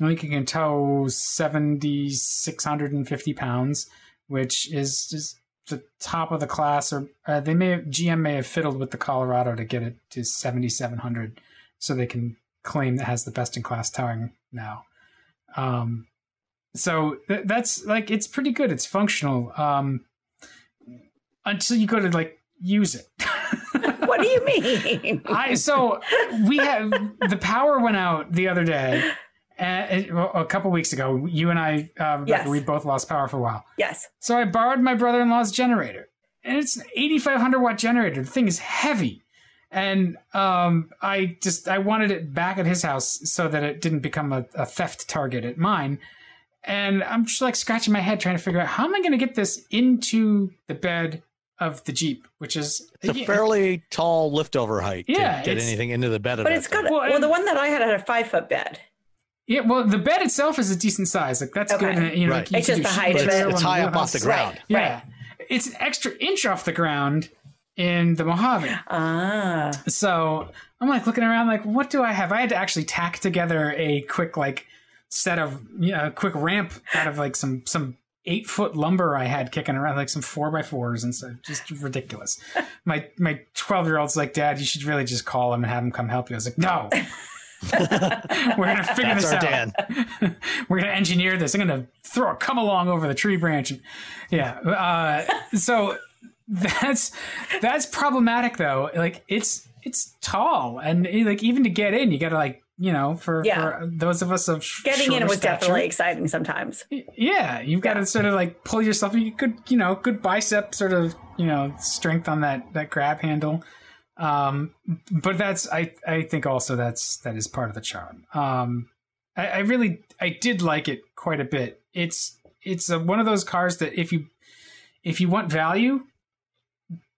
I think it can tow seventy six hundred and fifty pounds which is just the top of the class. Or uh, they may have, GM may have fiddled with the Colorado to get it to 7,700, so they can claim that has the best in class towing now. Um, so th- that's like it's pretty good. It's functional um, until you go to like use it. (laughs)
what do you mean?
I so we have the power went out the other day and, a couple weeks ago, you and I, uh, yes. we both lost power for a while.
Yes.
So I borrowed my brother-in-law's generator, and it's an 8,500 watt generator. The thing is heavy, and um, I just I wanted it back at his house so that it didn't become a, a theft target at mine. And I'm just like scratching my head trying to figure out how am I going to get this into the bed of the Jeep, which is
it's a fairly tall liftover height. Yeah, to get anything into the bed of
but it's got well, well, the one that I had had a five foot bed.
Yeah, well, the bed itself is a decent size. Like that's okay. good.
You know, right. it's just the height of it. It's high up off the ground.
Right. Yeah, right. it's an extra inch off the ground in the Mojave.
Ah.
So I'm like looking around, like, what do I have? I had to actually tack together a quick like set of you know, a quick ramp out of like some some eight foot lumber I had kicking around, like some four by fours and stuff. Just ridiculous. (laughs) my my twelve year old's like, Dad, you should really just call him and have him come help you. I was like, No. (laughs) We're gonna figure
That's
this out.
Dan. (laughs)
We're gonna engineer this. I'm gonna throw a come along over the tree branch. And, yeah. Uh, so that's that's problematic though. Like it's it's tall and like even to get in, you gotta like you know for,
Yeah.
for those of us of
Getting in
shorter
was
stature,
definitely exciting sometimes.
yeah, you've got
Yeah.
to sort of like pull yourself. You could, you know, good bicep sort of, you know, strength on that that grab handle. Um, but that's I I think also that's that is part of the charm. Um, I, I really I did like it quite a bit. It's it's a, one of those cars that if you if you want value,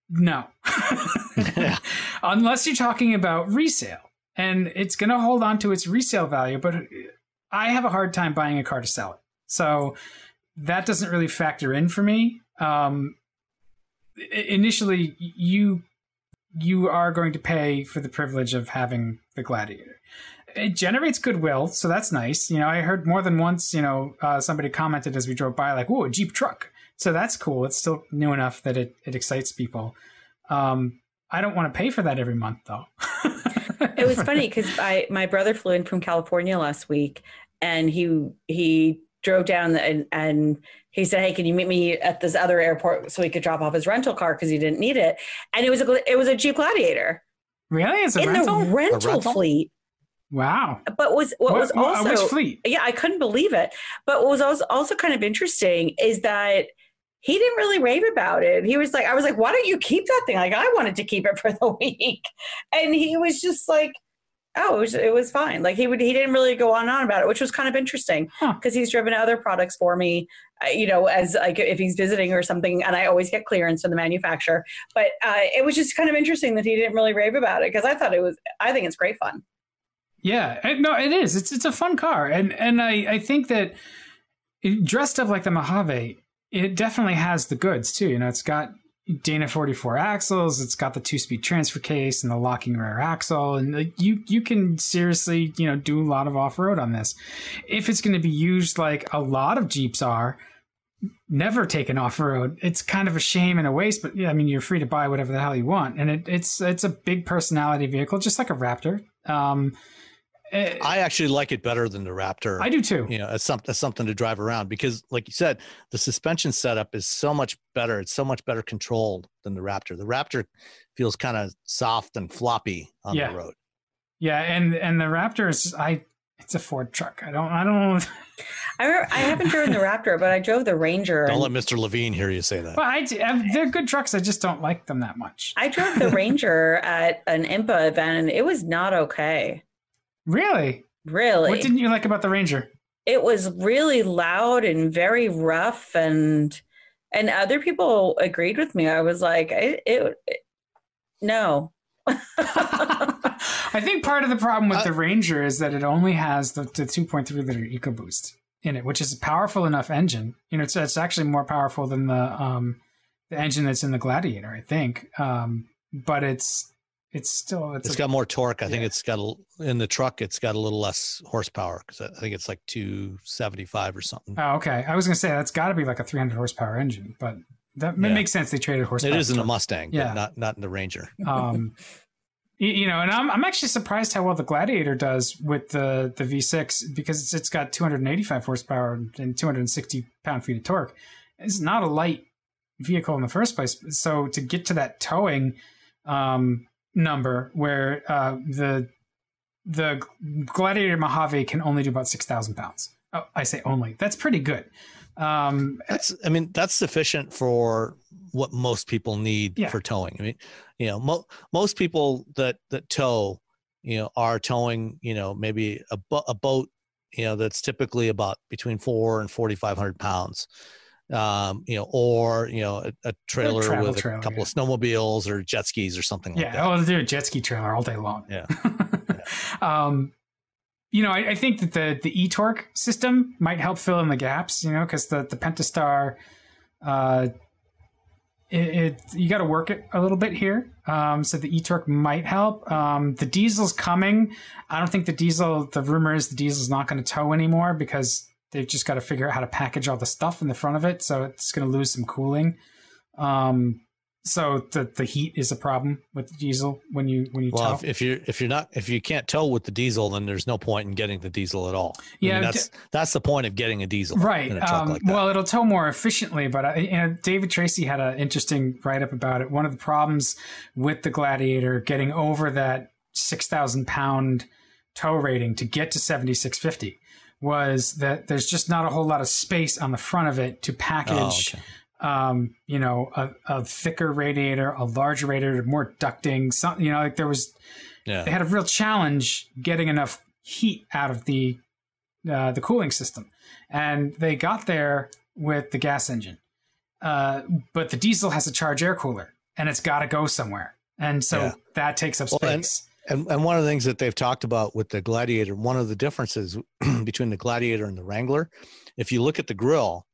no, (laughs) (laughs) unless you're talking about resale, and it's going to hold on to its resale value. But I have a hard time buying a car to sell it, so that doesn't really factor in for me. Um, initially, you you are going to pay for the privilege of having the Gladiator. It generates goodwill, so that's nice. You know, I heard more than once. You know, uh, somebody commented as we drove by, like, "Whoa, a Jeep truck!" So that's cool. It's still new enough that it it excites people. Um, I don't want to pay for that every month, though. (laughs)
It was funny because I my brother flew in from California last week, and he he drove down and and he said, "Hey, can you meet me at this other airport so he could drop off his rental car because he didn't need it?" And it was a it was a Jeep Gladiator
really, it's a
in
rental.
the rental,
rental?
fleet.
wow.
But was what, was also
which fleet?
yeah, I couldn't believe it. But what was also, also kind of interesting is that he didn't really rave about it. He was like, I was like, why don't you keep that thing? Like, I wanted to keep it for the (laughs) week. And he was just like, oh, it was, it was fine. Like he would, he didn't really go on and on about it, which was kind of interesting
Huh.
because he's driven other products for me, uh, you know, as like if he's visiting or something, and I always get clearance from the manufacturer. But uh, it was just kind of interesting that he didn't really rave about it because I thought it was, I think it's great fun.
Yeah, and- no, it is. It's it's a fun car, and and I I think that it, dressed up like the Mojave, it definitely has the goods too. You know, it's got Dana forty four axles, it's got the two speed transfer case and the locking rear axle, and you you can seriously you know do a lot of off road on this. If it's going to be used like a lot of Jeeps are. Never taken off road. It's kind of a shame and a waste, but yeah, I mean, you're free to buy whatever the hell you want, and it, it's it's a big personality vehicle, just like a Raptor. Um, eh,
I actually like it better than the Raptor.
I do too.
you know, as, some, as something to drive around because, like you said, the suspension setup is so much better. It's so much better controlled than the Raptor. The Raptor feels kind of soft and floppy on
Yeah.
the road.
Yeah, and and the Raptors, I it's a Ford truck. I don't I don't.
I remember, I haven't driven the Raptor, but I drove the Ranger.
Don't
and-
let Mr. Levine hear you say that.
Well, I I- they're good trucks. I just don't like them that much.
I drove the Ranger at an IMPA event and it was not okay.
Really?
Really.
What didn't you like about the Ranger?
it was really loud and very rough and and other people agreed with me. I was like, I, it, it no. (laughs)
I think part of the problem with
Uh,
the Ranger is that it only has the, the 2.3 liter EcoBoost in it, which is a powerful enough engine. You know, it's, it's actually more powerful than the um, the engine that's in the Gladiator, I think. Um, but it's it's still it's,
it's
a,
got more torque. I think it's got a, in the truck. It's got a little less horsepower because I think it's like 275 or something.
Oh, okay. I was gonna say that's got to be like a 300 horsepower engine, but that
Yeah.
makes sense. They traded horsepower.
It is in the Mustang,
Yeah.
but not not in the Ranger. (laughs)
um, you know, and I'm I'm actually surprised how well the Gladiator does with the the V6 because it's, it's got 285 horsepower and 260 pound feet of torque. It's not a light vehicle in the first place. So to get to that towing um, number where uh, the the Gladiator Mojave can only do about six thousand pounds. Oh, I say only. That's pretty good. Um,
That's, I mean, that's sufficient for what most people need
Yeah.
for towing. I mean, you know, mo- most people that that tow, you know, are towing, you know, maybe a, bo- a boat, you know, that's typically about between four and forty five hundred pounds, um, you know, or you know, a, a trailer
travel
with a
trailer,
couple
yeah.
of snowmobiles or jet skis or something like that. yeah.
I'll do a jet ski trailer all day long. (laughs)
Yeah.
um, you know, I, I think that the the e torque system might help fill in the gaps. You know, because the the Pentastar, uh, it, it you got to work it a little bit here. Um, so the e torque might help. Um, the diesel's coming. I don't think the diesel. The rumor is the diesel's not going to tow anymore because they've just got to figure out how to package all the stuff in the front of it. So it's going to lose some cooling. Um, so the the heat is a problem with the diesel when you when you
well
tow.
if, if you're if you're not if you can't tow with the diesel then there's no point in getting the diesel at all I
Yeah,
mean, that's that's the point of getting a diesel
right
in a truck
um,
like that.
well it'll tow more efficiently but I, you know, david tracy had an interesting write-up about it one of the problems with the gladiator getting over that 6000 pound tow rating to get to 7650 was that there's just not a whole lot of space on the front of it to package
Oh, okay.
um, you know a, a thicker radiator a larger radiator more ducting some, you know like there was
yeah
they had a real challenge getting enough heat out of the uh, the cooling system, and they got there with the gas engine. Uh, but the diesel has a charge air cooler, and it's got to go somewhere, and so
Yeah.
that takes up
Well,
space.
And, and one of the things that they've talked about with the Gladiator, one of the differences (clears throat) between the Gladiator and the Wrangler, if you look at the grill,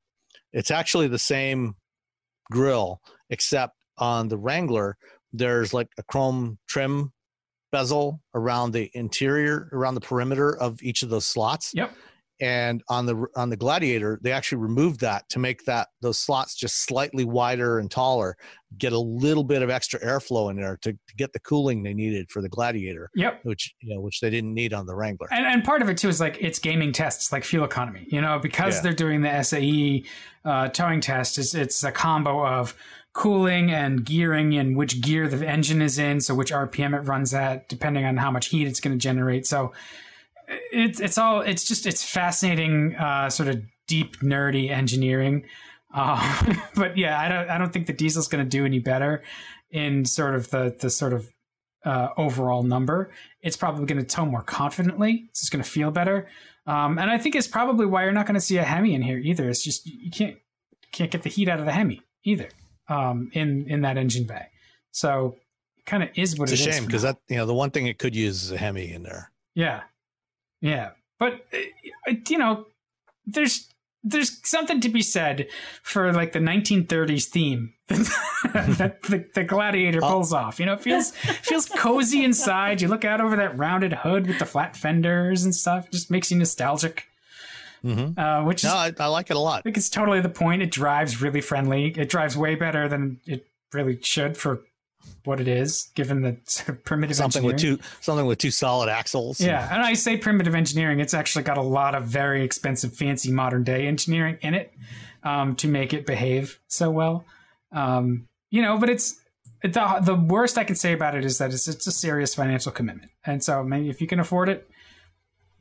it's actually the same grill, except on the Wrangler, there's like a chrome trim bezel around the interior, around the perimeter of each of those slots.
Yep.
And on the on the Gladiator, they actually removed that to make that those slots just slightly wider and taller, get a little bit of extra airflow in there to, to get the cooling they needed for the Gladiator,
Yep.
which you know which they didn't need on the Wrangler.
And, and part of it too is like it's gaming tests, like fuel economy. You know, because
Yeah.
they're doing the SAE uh, towing test, it's, it's a combo of cooling and gearing and which gear the engine is in, so which RPM it runs at, depending on how much heat it's going to generate. So it's it's all it's just it's fascinating, uh, sort of deep nerdy engineering. Uh, (laughs) but yeah, I don't I don't think the diesel's going to do any better in sort of the the sort of uh, overall number. It's probably going to tow more confidently. It's just going to feel better. Um, and I think it's probably why you're not going to see a Hemi in here either. It's just you can't can't get the heat out of the Hemi either um, in in that engine bay. So it kind of is what
It's a shame because that you know the one thing it could use is a Hemi in there.
Yeah, yeah, but uh, you know, there's there's something to be said for like the 1930s theme (laughs) that the, the gladiator pulls off. You know, it feels feels cozy inside. You look out over that rounded hood with the flat fenders and stuff. It just makes you nostalgic.
Mhm.
Uh, which
No,
I
I, I like it a lot.
I think it's totally the point. It drives really friendly. It drives way better than it really should for what it is, given the sort (laughs) of primitive
Something with two something with two solid axles.
Yeah, and I say primitive engineering. It's actually got a lot of very expensive, fancy modern day engineering in it um, to make it behave so well. Um, you know, but it's the the worst I can say about it is that it's it's a serious financial commitment, and so maybe if you can afford it,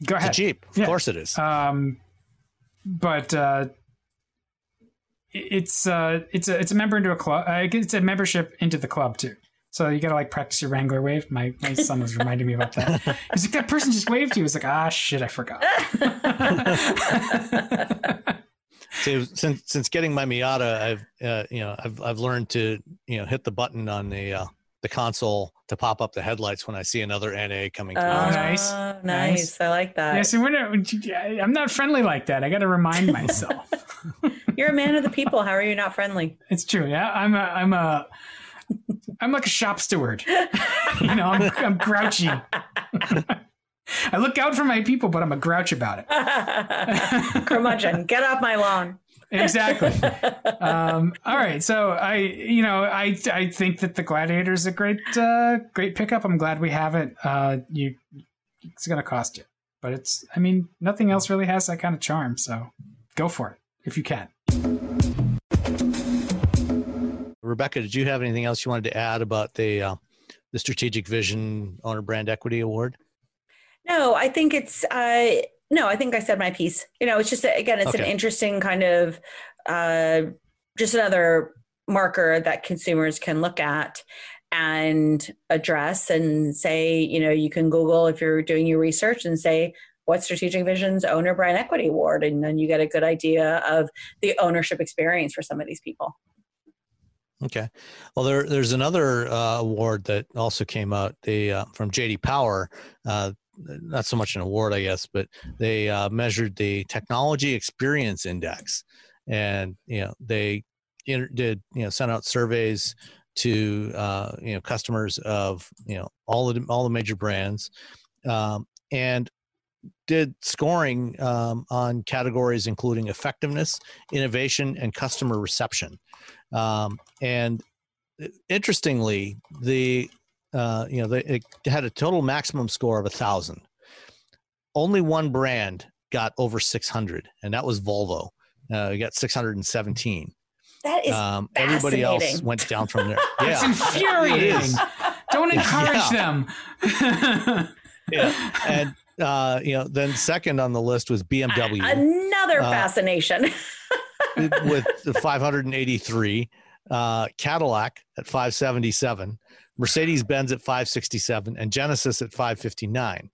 go
It's
ahead.
Jeep. Of
Yeah.
course it is.
Um, but uh, it's uh, it's a it's a member into a club. Uh, it's a membership into the club too. So you gotta like practice your Wrangler wave. My my son was reminding me about that. (laughs) He's like, that person just waved to you. He's like, ah, shit, I forgot. (laughs)
So since since getting my Miata, I've uh, you know I've I've learned to you know hit the button on the uh, the console to pop up the headlights when I see another NA coming
Oh,
through.
nice.
Oh, nice.
Nice.
I like that.
yeah, so we're not, I'm not friendly like that. I got to remind (laughs) myself.
You're a man of the people. How are you not friendly?
It's true. Yeah, I'm a I'm a I'm like a shop steward. (laughs) you know, I'm I'm grouchy. (laughs) I look out for my people, but I'm a grouch about it.
Curmudgeon, get off my lawn.
Exactly. (laughs) Um, all right, so I, you know, I I think that the Gladiator is a great uh, great pickup. I'm glad we have it. Uh, you, it's going to cost you, but it's. I mean, nothing else really has that kind of charm. So go for it if you can.
Rebecca, did you have anything else you wanted to add about the uh, the Strategic Vision Owner Brand Equity Award?
No, I think it's uh no, I think I said my piece. You know, it's just again, it's an interesting kind of uh just another marker that consumers can look at and address and say, you know, you can Google if you're doing your research and say what strategic visions owner brand equity award and then you get a good idea of the ownership experience for some of these people
Okay. Well, there there's another uh, award that also came out the uh, from JD Power. Uh, not so much an award, I guess, but they uh, measured the Technology Experience Index, and you know they inter- did you know sent out surveys to uh, you know customers of you know all the all the major brands, um, and did scoring um, on categories including effectiveness, innovation, and customer reception. Um, and interestingly, the uh, you know they, it had a total maximum score of a thousand. Only one brand got over 600, and that was Volvo. Uh, got 617.
That is um, everybody else
went down from there. (laughs)
Yeah, it's infuriating. Don't encourage them. (laughs)
yeah, and uh, you know, then second on the list was BMW.
Another uh, fascination. (laughs)
with the 583, uh, Cadillac at 577, Mercedes Benz at 567, and Genesis at 559.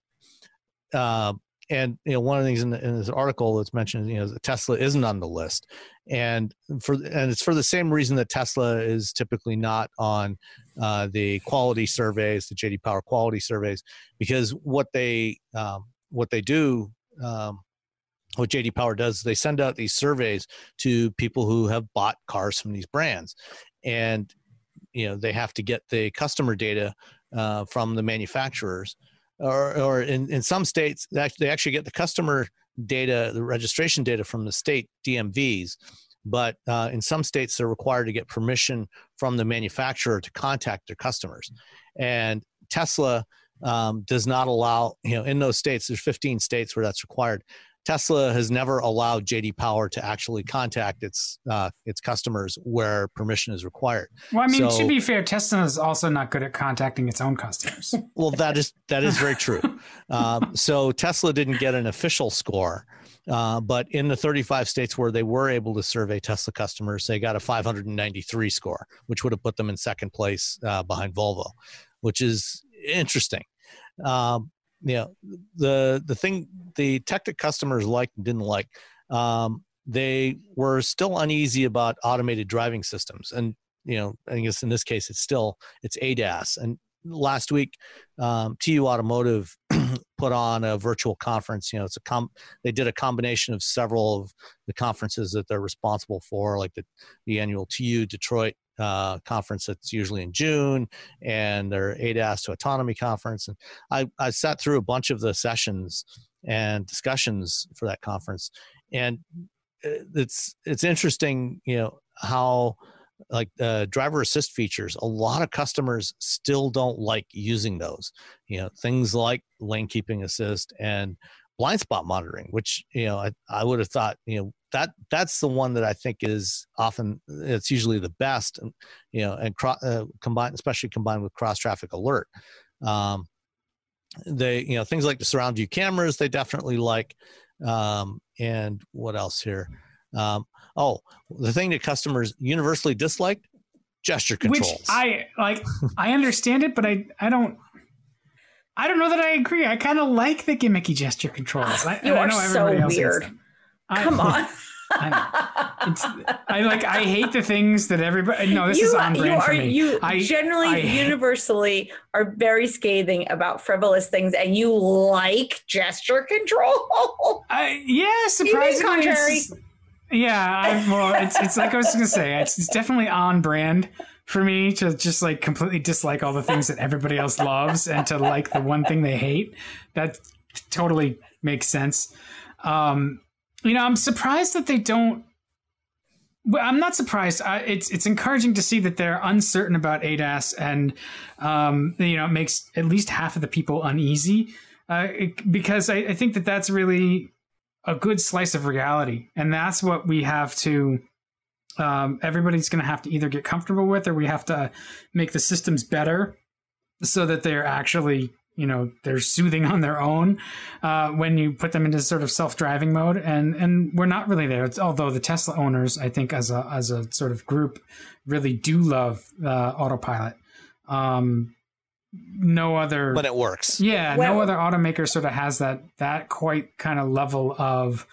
Uh, and you know one of the things in, the, in, this article that's mentioned you know tesla isn't on the list and for and it's for the same reason that tesla is typically not on uh, the quality surveys the jd power quality surveys because what they um, what they do um, what jd power does they send out these surveys to people who have bought cars from these brands and you know they have to get the customer data uh, from the manufacturers. Or, or in, in some states they actually get the customer data the registration data from the state dmvs but uh, in some states they're required to get permission from the manufacturer to contact their customers. And tesla um, does not allow you know in those states there's 15 states where that's required Tesla has never allowed JD Power to actually contact its uh, its customers where permission is required.
Well, I mean, so, to be fair, Tesla is also not good at contacting its own customers. (laughs)
well, that is that is very true. um, so Tesla didn't get an official score, uh, but in the 35 states where they were able to survey Tesla customers, they got a 593 score, which would have put them in second place uh, behind Volvo, which is interesting. Um, you know the the thing the tech that customers liked and didn't like um, they were still uneasy about automated driving systems. And you know i guess in this case it's still it's adas. And last week um, tu automotive (clears throat) put on a virtual conference. You know it's a com they did a combination of several of the conferences that they're responsible for like the, the annual tu detroit uh, conference that's usually in June, and their ADAS to autonomy conference. And I, I sat through a bunch of the sessions and discussions for that conference, and it's it's interesting, you know, how like uh, driver assist features a lot of customers still don't like using those you know things like lane keeping assist and blind spot monitoring which you know i, I would have thought you know that that's the one that I think is often it's usually the best, you know, and cro- uh, combined, especially combined with cross traffic alert. Um, they, you know, things like the surround view cameras, they definitely like. Um, and what else here? Um, oh, the thing that customers universally dislike gesture controls.
Which I like. I understand it, but I I don't. I don't know that I agree. I kind of like the gimmicky gesture controls. I,
you I are so weird. Come on.
I, I, like. I hate the things that everybody. No, this you, is on brand you are, for me.
You
I,
generally, I, universally, are very scathing about frivolous things, and you like gesture control.
I, yeah, surprisingly. Yeah, I, well, it's it's like I was gonna say. It's, it's definitely on brand for me to just like completely dislike all the things that everybody else loves and to like the one thing they hate. That totally makes sense. Um, you know, I'm surprised that they don't. I'm not surprised. I, it's it's encouraging to see that they're uncertain about ADAS, and um, you know, it makes at least half of the people uneasy uh, it, because I, I think that that's really a good slice of reality, and that's what we have to. Um, everybody's going to have to either get comfortable with, or we have to make the systems better so that they're actually you know they're soothing on their own uh, when you put them into sort of self-driving mode. And and we're not really there. It's, although the tesla owners i think as a as a sort of group really do love uh, autopilot. Um, no other
but it works.
Yeah well, no other automaker sort of has that that quite kind of level of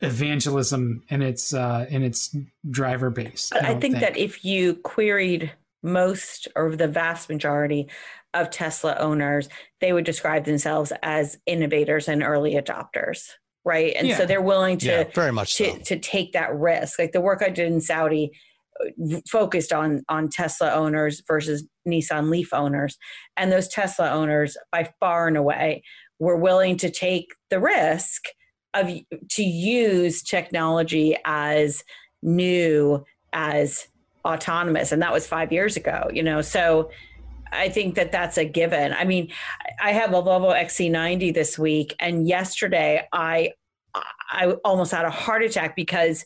evangelism in its uh in its driver base
i, I think, think. that if you queried most or the vast majority of Tesla owners, they would describe themselves as innovators and early adopters, right? And yeah. so they're willing to
yeah, very much
to,
so.
to take that risk. Like the work I did in Saudi uh, focused on on Tesla owners versus Nissan Leaf owners, and those Tesla owners by far and away were willing to take the risk of to use technology as new as autonomous and that was 5 years ago you know so I think that that's a given. I mean, I have a Volvo XC90 this week, and yesterday I I almost had a heart attack because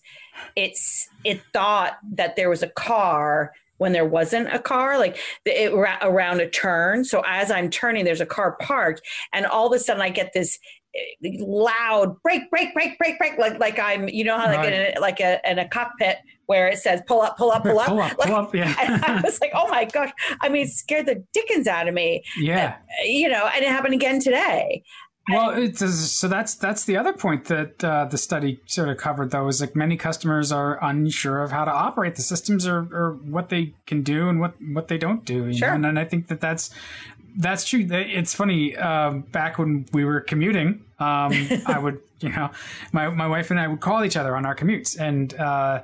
it's it thought that there was a car when there wasn't a car, like it, around a turn. So as I'm turning, there's a car parked, and all of a sudden I get this eh, loud brake, brake, brake, break, brake, like like I'm, you know how like right. in a, like a in a cockpit where it says pull up, pull up, pull up,
pull up,
like,
pull up. Yeah. (laughs)
and I was like, oh my gosh! I mean, it scared the dickens out of me.
Yeah.
you know, and it happened again today.
Well, it's so that's that's the other point that uh, the study sort of covered, though, is like many customers are unsure of how to operate the systems or, or what they can do and what what they don't do.
Sure.
And, and I think that that's that's true. It's funny. Um, back when we were commuting, um, (laughs) I would, you know, my my wife and I would call each other on our commutes, and uh,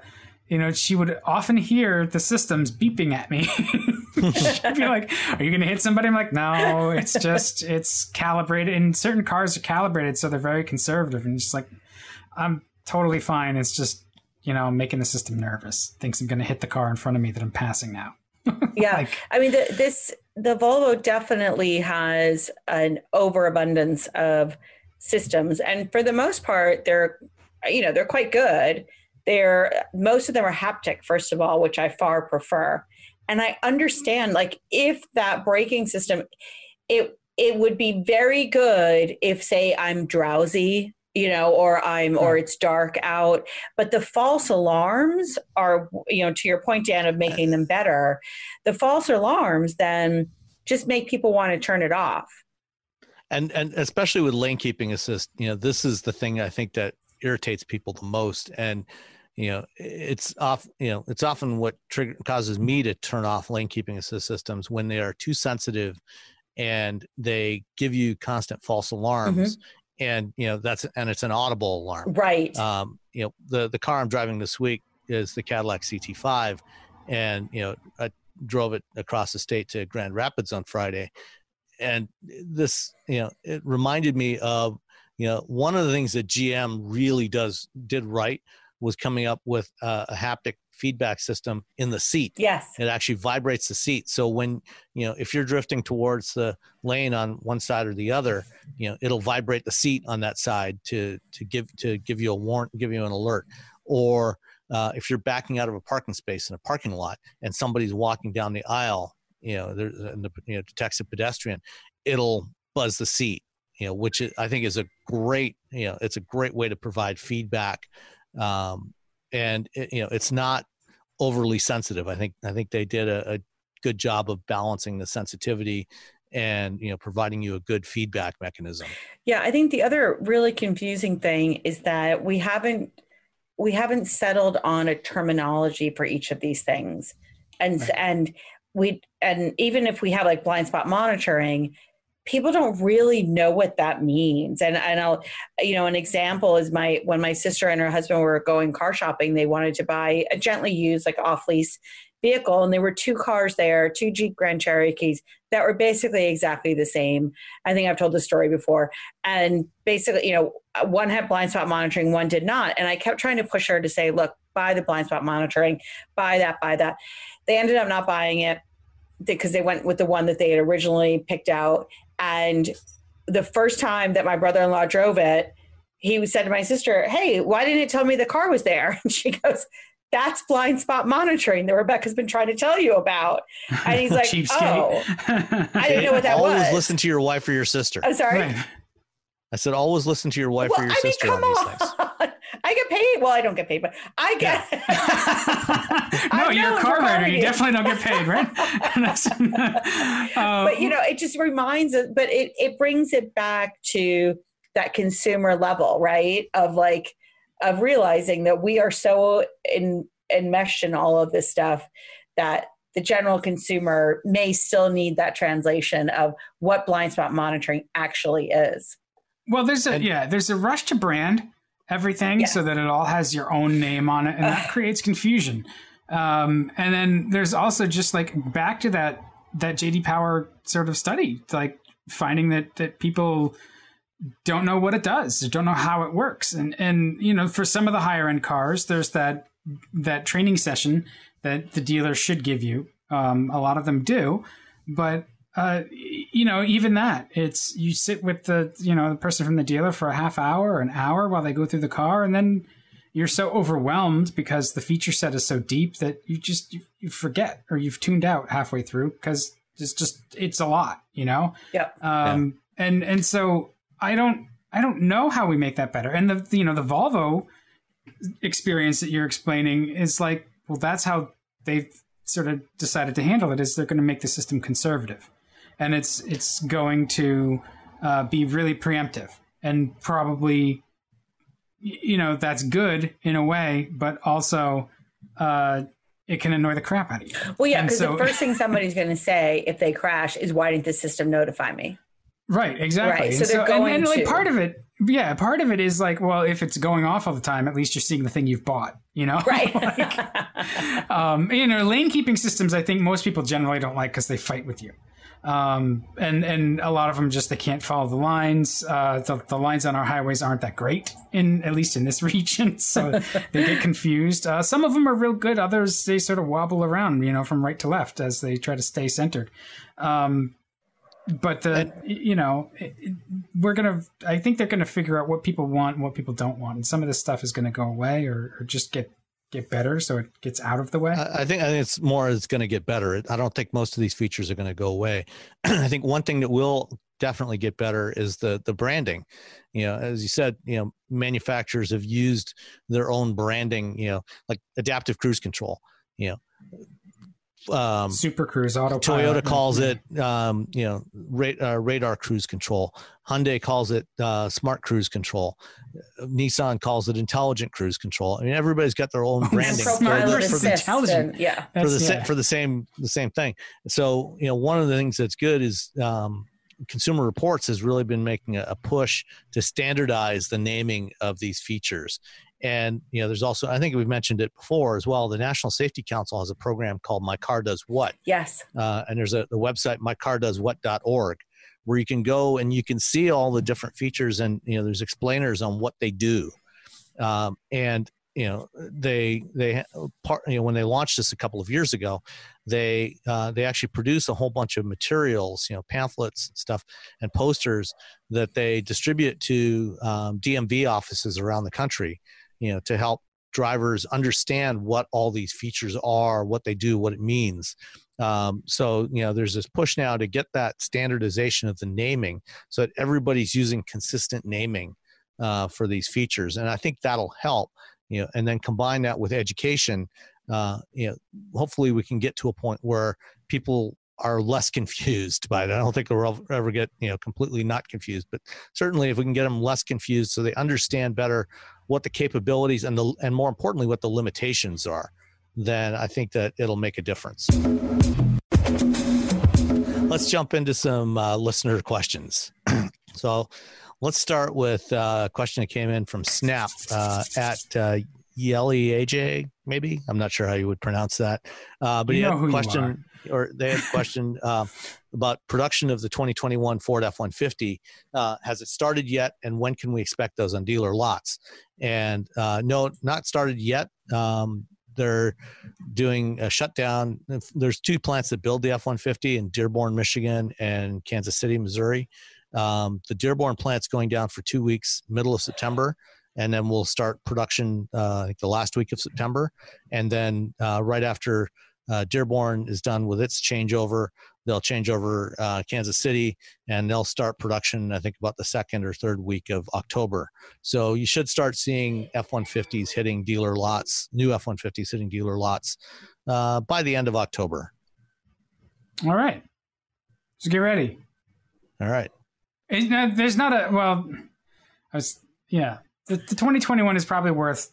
you know, she would often hear the systems beeping at me. (laughs) She'd be like, "Are you going to hit somebody?" I'm like, "No, it's (laughs) just it's calibrated." And certain cars are calibrated, so they're very conservative. And just like, I'm totally fine. It's just you know making the system nervous. Thinks I'm going to hit the car in front of me that I'm passing now. (laughs)
yeah, like, I mean, the, this the Volvo definitely has an overabundance of systems, and for the most part, they're you know they're quite good they're most of them are haptic first of all which i far prefer. And i understand like if that braking system it it would be very good if say i'm drowsy you know or i'm or it's dark out but the false alarms are you know to your point dan of making them better the false alarms then just make people want to turn it off.
And and especially with lane keeping assist you know this is the thing i think that irritates people the most and you know it's off you know it's often what trigger causes me to turn off lane keeping assist systems when they are too sensitive and they give you constant false alarms mm-hmm. and you know that's and it's an audible alarm
right
um you know the the car i'm driving this week is the cadillac ct5 and you know i drove it across the state to grand rapids on friday and this you know it reminded me of you know one of the things that gm really does did right was coming up with a, a haptic feedback system in the seat.
Yes.
It actually vibrates the seat. So when, you know, if you're drifting towards the lane on one side or the other, you know, it'll vibrate the seat on that side to to give to give you a warrant, give you an alert. Or uh, if you're backing out of a parking space in a parking lot and somebody's walking down the aisle, you know, there's the you know detects a pedestrian, it'll buzz the seat. You know, which I think is a great, you know, it's a great way to provide feedback um, and it, you know it's not overly sensitive. I think I think they did a, a good job of balancing the sensitivity and you know providing you a good feedback mechanism.
Yeah, I think the other really confusing thing is that we haven't we haven't settled on a terminology for each of these things. And right. and we and even if we have like blind spot monitoring, people don't really know what that means. And and I'll you know an example is my when my sister and her husband were going car shopping, they wanted to buy a gently used like off lease vehicle and there were two cars there two jeep grand cherokees that were basically exactly the same. I think i've told the story before. And basically you know one had blind spot monitoring one did not. And i kept trying to push her to say look buy the blind spot monitoring buy that buy that. They ended up not buying it because they went with the one that they had originally picked out and the first time that my brother in law drove it, he said to my sister, Hey, why didn't it tell me the car was there? (laughs) And she goes, That's blind spot monitoring that Rebecca's been trying to tell you about. And he's (laughs) like, Oh, I didn't know what that
Always
was.
Always listen to your wife or your sister.
I'm sorry. Right.
I said, always listen to your wife well, or your I mean, sister on these things.
I get paid. Well, I don't get paid, but I get. (laughs)
no, you're a car rider. You definitely don't get paid, right? (laughs) (laughs)
uh, but you know, it just reminds us. But it it brings it back to that consumer level, right? Of like of realizing that we are so in enmeshed in all of this stuff that the general consumer may still need that translation of what blind spot monitoring actually is.
Well, there's a yeah, there's a rush to brand everything yeah. so that it all has your own name on it, and that creates confusion. Um, and then there's also just like back to that that JD Power sort of study, like finding that that people don't know what it does, don't know how it works, and and you know for some of the higher end cars, there's that that training session that the dealer should give you. Um, a lot of them do, but uh, you know, even that, it's you sit with the you know the person from the dealer for a half hour or an hour while they go through the car, and then you're so overwhelmed because the feature set is so deep that you just you, you forget or you've tuned out halfway through because it's just it's a lot, you know.
Yeah.
Um, yeah. and and so I don't I don't know how we make that better. And the you know the Volvo experience that you're explaining is like well that's how they've sort of decided to handle it is they're going to make the system conservative and it's it's going to uh, be really preemptive and probably you know that's good in a way, but also uh, it can annoy the crap out of you.
Well, yeah, because so, the first thing somebody's going to say if they crash is, "Why didn't the system notify me?"
Right, exactly. Right. So, they're so, going and, and like part of it, yeah, part of it is like, well, if it's going off all the time, at least you're seeing the thing you've bought, you know?
Right. (laughs)
like, um, you know, lane keeping systems, I think most people generally don't like because they fight with you um, and and a lot of them just they can't follow the lines. Uh, the, the, lines on our highways aren't that great in at least in this (laughs) region, so they get confused. Uh, some of them are real good. Others they sort of wobble around, you know, from right to left as they try to stay centered. Um, but the and, you know we're gonna i think they're gonna figure out what people want and what people don't want and some of this stuff is gonna go away or, or just get get better so it gets out of the way?
I think I think it's more it's going to get better. I don't think most of these features are going to go away. (clears throat) I think one thing that will definitely get better is the the branding. You know, as you said, you know, manufacturers have used their own branding. You know, like adaptive cruise control. You know,
um, Super Cruise Auto.
Toyota calls it, um, you know, ra- uh, radar cruise control. Hyundai calls it uh, smart cruise control. Nissan calls it intelligent cruise control. I mean, everybody's got their own branding
for, the, for the intelligent,
yeah, for the yeah. for the same the same thing. So, you know, one of the things that's good is um, Consumer Reports has really been making a, a push to standardize the naming of these features and you know, there's also I think we've mentioned it before as well. The National Safety Council has a program called My Car Does What.
Yes.
Uh, and there's a the website mycardoeswhat.org where you can go and you can see all the different features and you know there's explainers on what they do. Um, and you know they they part you know when they launched this a couple of years ago they uh, they actually produce a whole bunch of materials you know pamphlets and stuff and posters that they distribute to um, dmv offices around the country you know to help drivers understand what all these features are what they do what it means um, so you know there's this push now to get that standardization of the naming so that everybody's using consistent naming uh, for these features and i think that'll help you know and then combine that with education uh, you know hopefully we can get to a point where people are less (laughs) confused by it. I don't think they'll ever get you know completely not confused, but certainly if we can get them less confused, so they understand better what the capabilities and the and more importantly what the limitations are, then I think that it'll make a difference. Let's jump into some uh, listener questions. (clears throat) so let's start with uh, a question that came in from Snap uh, at uh, Yelly AJ, maybe. I'm not sure how you would pronounce that. Uh, but you he had a question, or they had a question uh, about production of the 2021 Ford F 150. Uh, has it started yet? And when can we expect those on dealer lots? And uh, no, not started yet. Um, they're doing a shutdown. There's two plants that build the F 150 in Dearborn, Michigan, and Kansas City, Missouri. Um, the Dearborn plant's going down for two weeks, middle of September and then we'll start production uh, the last week of September, and then uh, right after uh, Dearborn is done with its changeover, they'll change over uh, Kansas City, and they'll start production. I think about the second or third week of October. So you should start seeing F-150s hitting dealer lots, new F-150s hitting dealer lots uh, by the end of October.
All right, so get ready.
All right.
There's not a well. Was yeah the, the 2021 is probably worth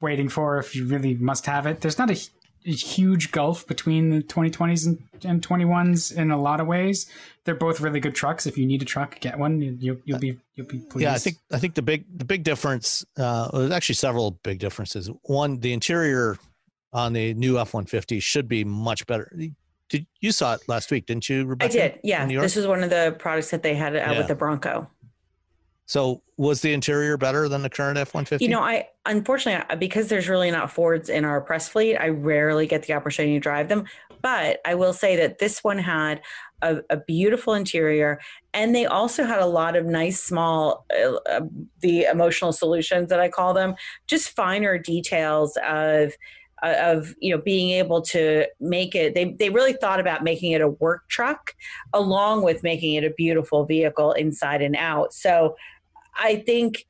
waiting for if you really must have it. There's not a huge gulf between the 2020s and, and 21s in a lot of ways. They're both really good trucks. If you need a truck, get one. You, will be you'll be pleased.
Yeah, I think I think the big the big difference. Uh, there's actually several big differences. One, the interior on the new F-150 should be much better. Did you saw it last week, didn't you, Rebecca?
I did. Yeah, this was one of the products that they had out yeah. with the Bronco.
So was the interior better than the current F-150?
You know, I unfortunately because there's really not Fords in our press fleet, I rarely get the opportunity to drive them. But I will say that this one had a, a beautiful interior, and they also had a lot of nice small, uh, uh, the emotional solutions that I call them, just finer details of uh, of you know being able to make it they, they really thought about making it a work truck along with making it a beautiful vehicle inside and out so I think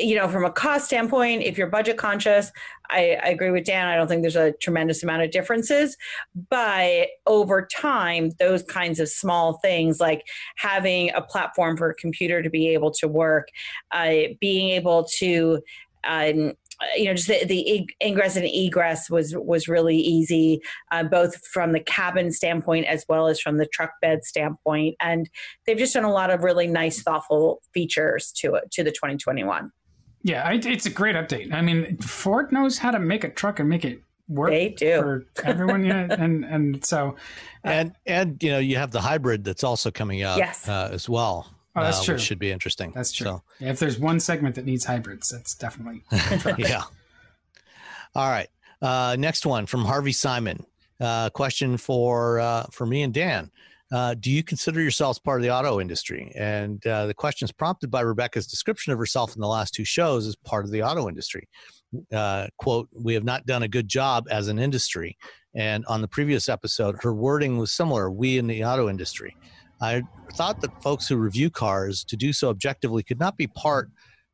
you know, from a cost standpoint, if you're budget conscious, I, I, agree with Dan. I don't think there's a tremendous amount of differences. But over time, those kinds of small things like having a platform for a computer to be able to work, uh, being able to um, you know just the, the ingress and egress was was really easy uh, both from the cabin standpoint as well as from the truck bed standpoint. And they've just done a lot of really nice thoughtful features to it to the 2021
yeah it's a great update. I mean ford knows how to make a truck and make it work
they do.
for everyone yeah (laughs) and and so
uh, and and you know you have the hybrid that's also coming up
yes.
uh, as well
Oh, that's
uh,
true.
Which should be interesting.
That's true. So, yeah, if there's one segment that needs hybrids, that's definitely. (laughs)
yeah. All right. Uh, next one from Harvey Simon. Uh, question for uh, for me and Dan. Uh, do you consider yourselves part of the auto industry? And uh, the question is prompted by Rebecca's description of herself in the last two shows as part of the auto industry. Uh, quote, we have not done a good job as an industry. And on the previous episode, her wording was similar we in the auto industry. I thought that folks who review cars to do so objectively could not be part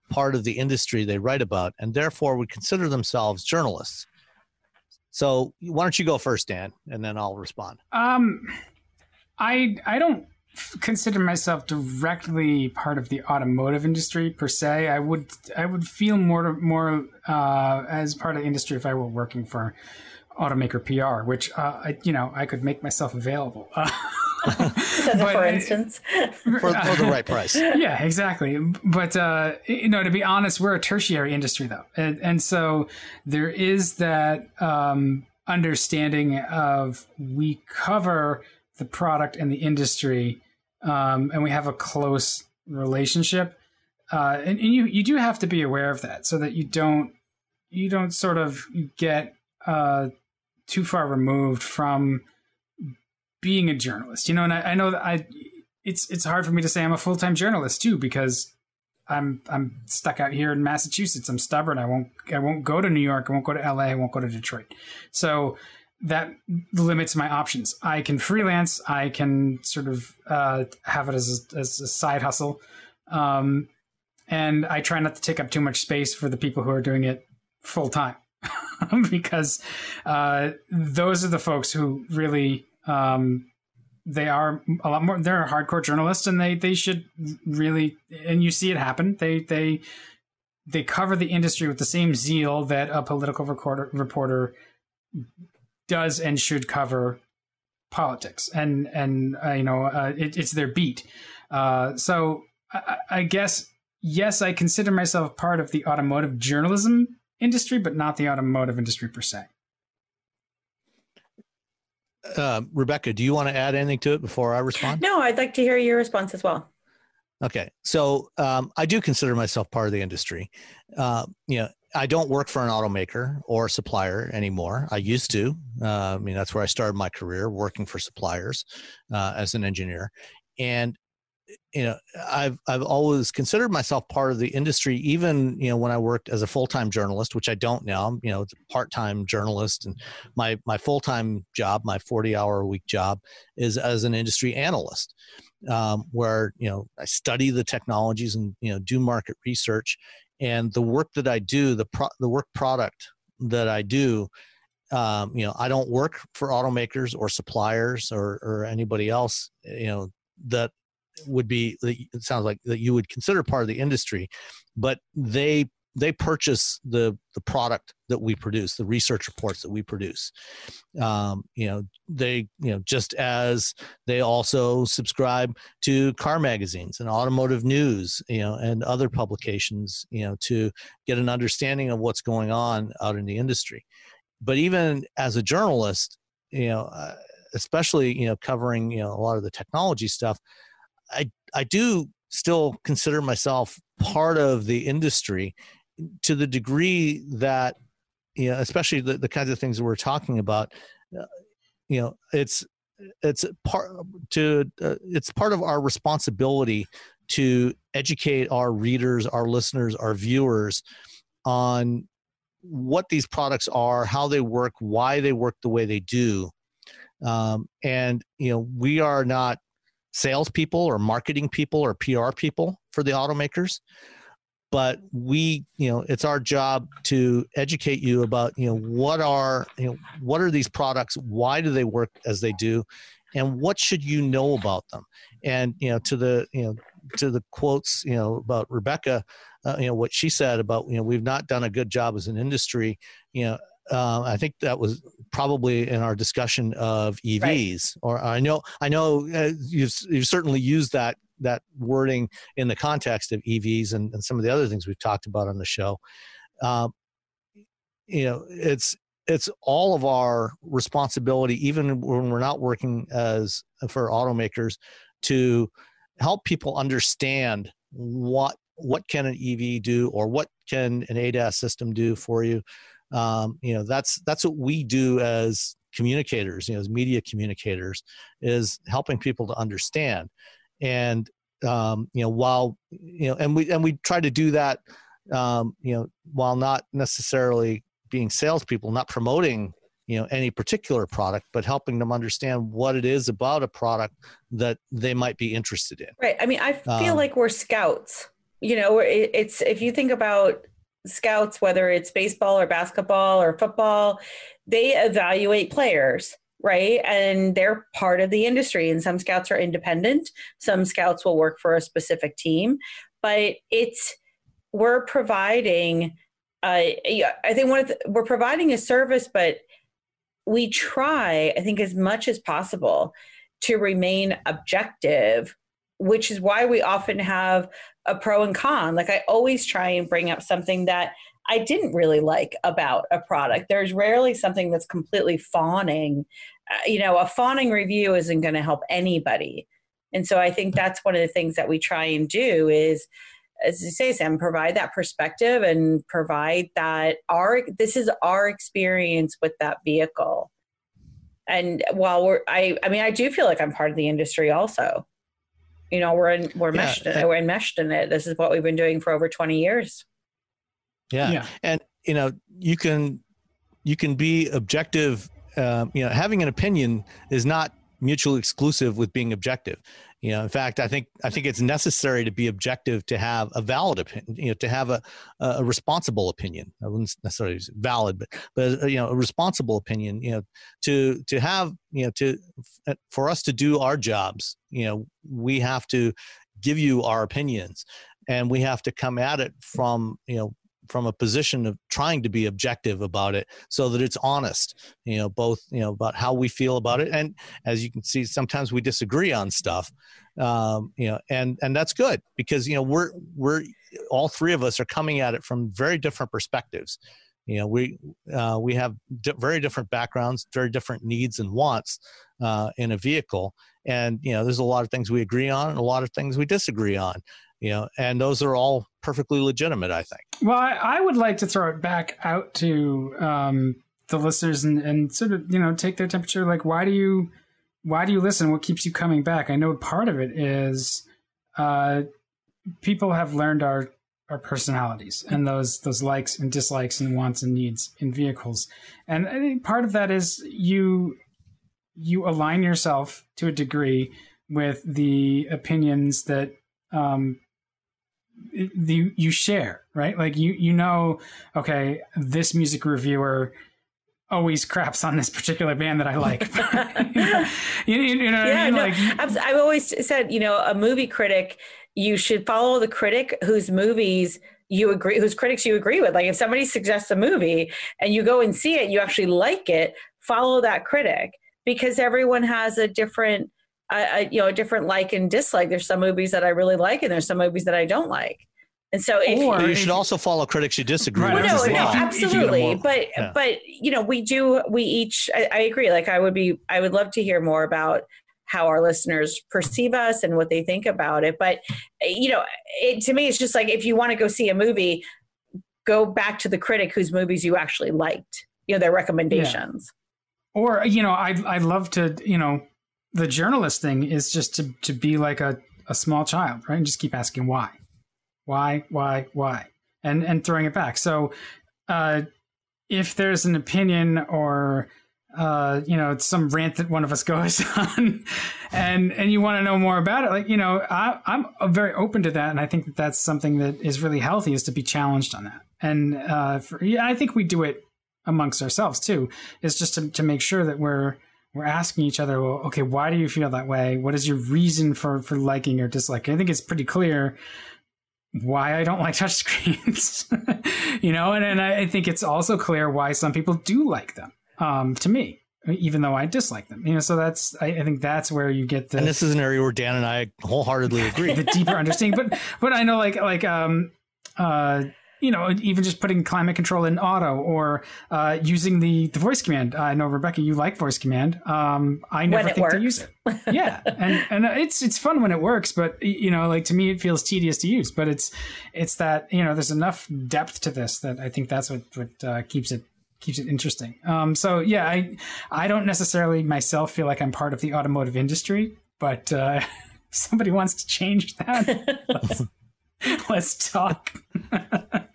part of the industry they write about and therefore would consider themselves journalists. So why don't you go first, Dan, and then I'll respond.
Um, I I don't consider myself directly part of the automotive industry per se. I would I would feel more more uh, as part of the industry if I were working for automaker PR, which uh, I, you know I could make myself available. Uh, (laughs)
for instance,
for, for, the right price. (laughs)
Yeah, exactly. But uh, you know, to be honest, we're a tertiary industry though, and, and so there is that um, understanding of we cover the product and the industry, um, and we have a close relationship. Uh, and, and you you do have to be aware of that so that you don't you don't sort of get uh, too far removed from being a journalist. You know, and I, I know that I it's it's hard for me to say I'm a full time journalist too because I'm I'm stuck out here in Massachusetts. I'm stubborn. I won't I won't go to New York. I won't go to LA. I won't go to Detroit. So that limits my options. I can freelance. I can sort of uh, have it as a, as a side hustle, um, and I try not to take up too much space for the people who are doing it full time. (laughs) because uh, those are the folks who really um, they are a lot more. They're hardcore journalists, and they they should really. And you see it happen. They they they cover the industry with the same zeal that a political recorder, reporter does and should cover politics. And and uh, you know uh, it, it's their beat. Uh, so I, I guess yes, I consider myself part of the automotive journalism industry, but not the automotive industry per se.
Uh, Rebecca, do you want to add anything to it before I respond?
No, I'd like to hear your response as well.
Okay, so um, I do consider myself part of the industry. Uh, you know, I don't work for an automaker or supplier anymore. I used to. Uh, I mean, that's where I started my career, working for suppliers uh, as an engineer. And you know i've i've always considered myself part of the industry even you know when i worked as a full-time journalist which i don't now you know part-time journalist and my my full-time job my 40 hour a week job is as an industry analyst um, where you know i study the technologies and you know do market research and the work that i do the pro- the work product that i do um, you know i don't work for automakers or suppliers or, or anybody else you know that would be it sounds like that you would consider part of the industry but they they purchase the the product that we produce the research reports that we produce. Um, you know they you know just as they also subscribe to car magazines and automotive news you know and other publications you know to get an understanding of what's going on out in the industry. But even as a journalist you know uh, especially you know covering you know a lot of the technology stuff I I do still consider myself part of the industry to the degree that you know especially the, the kinds of things that we're talking about uh, you know it's it's part to uh, it's part of our responsibility to educate our readers our listeners our viewers on what these products are how they work why they work the way they do. Um, and you know we are not salespeople or marketing people or pr people for the automakers. But we you know it's our job to educate you about you know what are you know what are these products? Why do they work as they do? And what should you know about them? And you know to the you know to the quotes you know about rebecca uh, you know what she said about you know we've not done a good job as an industry you know uh, I think that was probably in our discussion of EVs, right. or I know I know uh, you've you've certainly used that that wording in the context of EVs and, and some of the other things we've talked about on the show. Um, you know, it's it's all of our responsibility, even when we're not working as for automakers, to help people understand what what can an EV do or what can an ADAS system do for you. Um, you know, that's that's what we do as communicators, you know, as media communicators, is helping people to understand. And um, you know while you know and we and we try to do that um, you know while not necessarily being salespeople not promoting you know any particular product but helping them understand what it is about a product that they might be interested in.
Right. I mean i feel um, like we're scouts. You know it's if you think about scouts whether it's baseball or basketball or football they evaluate players right? And they're part of the industry. And some scouts are independent, some scouts will work for a specific team, but it's we're providing. Uh, I think one of the, we're providing a service, but we try, I think, as much as possible to remain objective, which is why we often have a pro and con. Like I always try and bring up something that I didn't really like about a product. There's rarely something that's completely fawning. Uh, you know, a fawning review isn't going to help anybody. And so I think that's one of the things that we try and do is, as you say, Sam, provide that perspective and provide that our this is our experience with that vehicle. And while we're, I, I mean, I do feel like I'm part of the industry also. You know, we're in, we're yeah. meshed, we're enmeshed in it. This is what we've been doing for over 20 years.
Yeah. yeah. And, you know, you can, you can be objective. Um, you know, having an opinion is not mutually exclusive with being objective. You know, in fact, I think I think it's necessary to be objective to have a valid opinion. You know, to have a a responsible opinion. I wouldn't necessarily valid, but but uh, you know, a responsible opinion. You know, to to have you know to for us to do our jobs. You know, we have to give you our opinions, and we have to come at it from you know from a position of trying to be objective about it so that it's honest you know both you know about how we feel about it. And as you can see sometimes we disagree on stuff um, you know and and that's good because you know we're we're all three of us are coming at it from very different perspectives. You know we uh, we have di- very different backgrounds very different needs and wants uh, in a vehicle. And you know there's a lot of things we agree on and a lot of things we disagree on you know and those are all perfectly legitimate i think.
Well i, I would like to throw it back out to um, the listeners and, and sort of you know take their temperature. Like why do you why do you listen? What keeps you coming back? I know part of it is uh, people have learned our our personalities and those those likes and dislikes and wants and needs in vehicles. And i think part of that is you you align yourself to a degree with the opinions that um, the you share, right? Like you you know, okay, this music reviewer always craps on this particular band that I like. (laughs) (laughs)
you, know, you, know yeah, I mean? no, like, I've, I've always said, you know, a movie critic, you should follow the critic whose movies you agree, whose critics you agree with. Like if somebody suggests a movie and you go and see it, you actually like it, follow that critic because everyone has a different I, I, you know a different like and dislike. There's some movies that I really like, and there's some movies that I don't like. And so,
if, or you should also follow critics you disagree
with. Well, no, no, absolutely. But yeah. but you know, we do. We each. I, I agree. Like I would be. I would love to hear more about how our listeners perceive us and what they think about it. But you know, it, to me, it's just like if you want to go see a movie, go back to the critic whose movies you actually liked. You know, their recommendations.
Yeah. Or you know, I I love to you know, the journalist thing is just to to be like a a small child, right, and just keep asking why, why, why, why, and and throwing it back. So. uh if there's an opinion or uh, you know, some rant that one of us (laughs) goes on, and and you want to know more about it, like you know, I, I'm very open to that, and I think that that's something that is really healthy is to be challenged on that. And uh, for, yeah, I think we do it amongst ourselves too, is just to to make sure that we're we're asking each other, well, okay, why do you feel that way? What is your reason for for liking or disliking? I think it's pretty clear why I don't (laughs) like touchscreens, (laughs) you know, and, and I think it's also clear why some people do like them. Um, to me, even though I dislike them, you know, so that's I, I, think that's where you get the.
And this is an area where Dan and I wholeheartedly (laughs) agree.
the deeper understanding, but but I know like like um uh you know, even just putting climate control in auto or uh, using the, the voice command. I know Rebecca, you like voice command. Um, I never think works. to use it. Yeah, and and it's it's fun when it works, but you know, like to me, it feels tedious to use. But it's it's that you know, there's enough depth to this that I think that's what what uh, keeps it keeps it interesting. Um, so yeah, I I don't necessarily myself feel like I'm part of the automotive industry, but uh, (laughs) somebody wants to change that. (laughs) let's, let's talk. (laughs)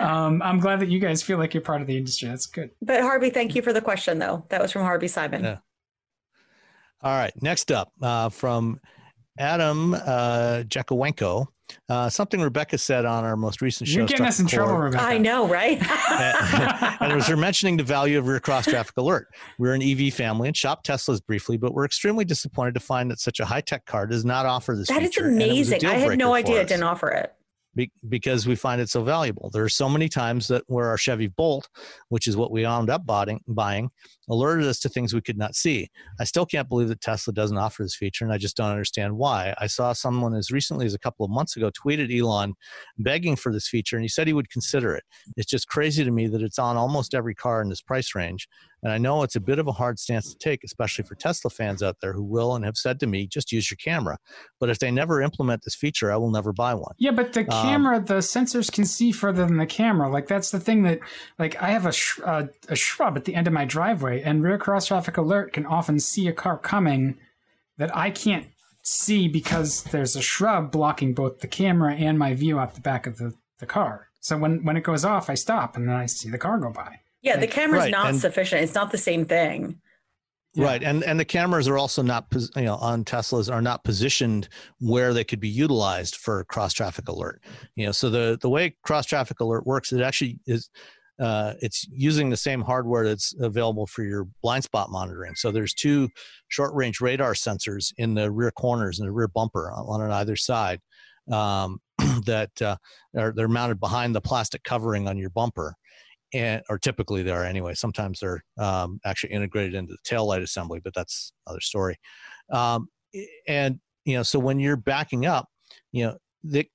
um, I'm glad that you guys feel like you're part of the industry. That's good.
But Harvey, thank you for the question, though. That was from Harvey Simon. Yeah.
All right. Next up uh, from Adam uh, Jakowenko. Uh, something Rebecca said on our most recent show.
You're getting us in trouble, Rebecca.
I know, right? (laughs)
and, it was her mentioning the value of rear cross traffic alert. We're an EV family and shop Teslas briefly, but we're extremely disappointed to find that such a high tech car does not offer this.
That
feature,
is amazing. I had no idea it didn't offer it
be, because we find it so valuable. There are so many times that where our Chevy Bolt, which is what we wound up buying, buying, alerted us to things we could not see. I still can't believe that Tesla doesn't offer this feature, and I just don't understand why. I saw someone as recently as a couple of months ago tweeted Elon begging for this feature, and he said he would consider it. It's just crazy to me that it's on almost every car in this price range. And I know it's a bit of a hard stance to take, especially for Tesla fans out there who will and have said to me, just use your camera. But if they never implement this feature, I will never buy one.
Yeah, but the um, camera, the sensors can see further than the camera. Like that's the thing that, like, I have a, sh- uh, a shrub at the end of my driveway, and rear cross traffic alert can often see a car coming that I can't see because there's a shrub blocking both the camera and my view out the back of the, the car. So when, when it goes off, I stop and then I see the car go by.
Yeah, the camera's right. not and, sufficient. It's not the same thing.
Right, and and the cameras are also not you know on Teslas are not positioned where they could be utilized for cross traffic alert. You know, so the the way cross traffic alert works, it actually is uh, it's using the same hardware that's available for your blind spot monitoring. So there's two short range radar sensors in the rear corners and the rear bumper on, on either side um, (clears throat) that uh, are they're mounted behind the plastic covering on your bumper and or typically they are anyway. Sometimes they're um, actually integrated into the tail light assembly, but that's another story. Um, and you know, so when you're backing up, you know,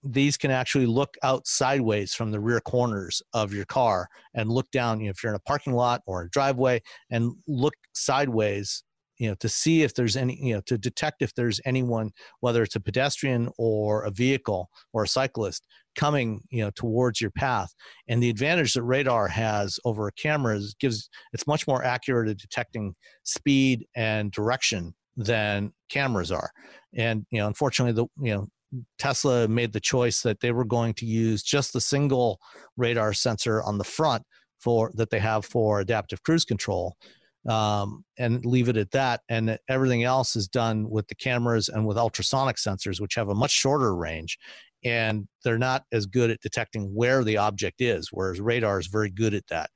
these can actually look out sideways from the rear corners of your car and look down. You know, if you're in a parking lot or a driveway, and look sideways you know to see if there's any you know to detect if there's anyone whether it's a pedestrian or a vehicle or a cyclist coming you know towards your path and the advantage that radar has over a camera is gives it's much more accurate at detecting speed and direction than cameras are and you know unfortunately the you know tesla made the choice that they were going to use just the single radar sensor on the front for that they have for adaptive cruise control um, and leave it at that. And everything else is done with the cameras and with ultrasonic sensors, which have a much shorter range. And they're not as good at detecting where the object is, whereas radar is very good at that.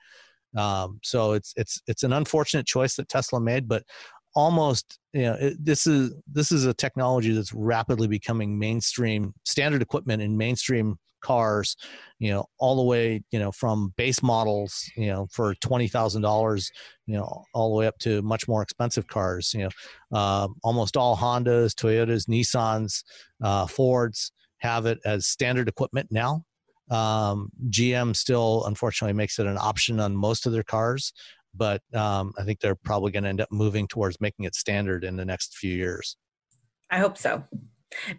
Um, so it's it's it's an unfortunate choice that Tesla made, but almost you know it, this is this is a technology that's rapidly becoming mainstream standard equipment in mainstream cars you know all the way you know from base models you know for $20000 you know all the way up to much more expensive cars you know uh, almost all hondas toyotas nissans uh, fords have it as standard equipment now. Um, gm still unfortunately makes it an option on most of their cars but um, I think they're probably going to end up moving towards making it standard in the next few years.
I hope so.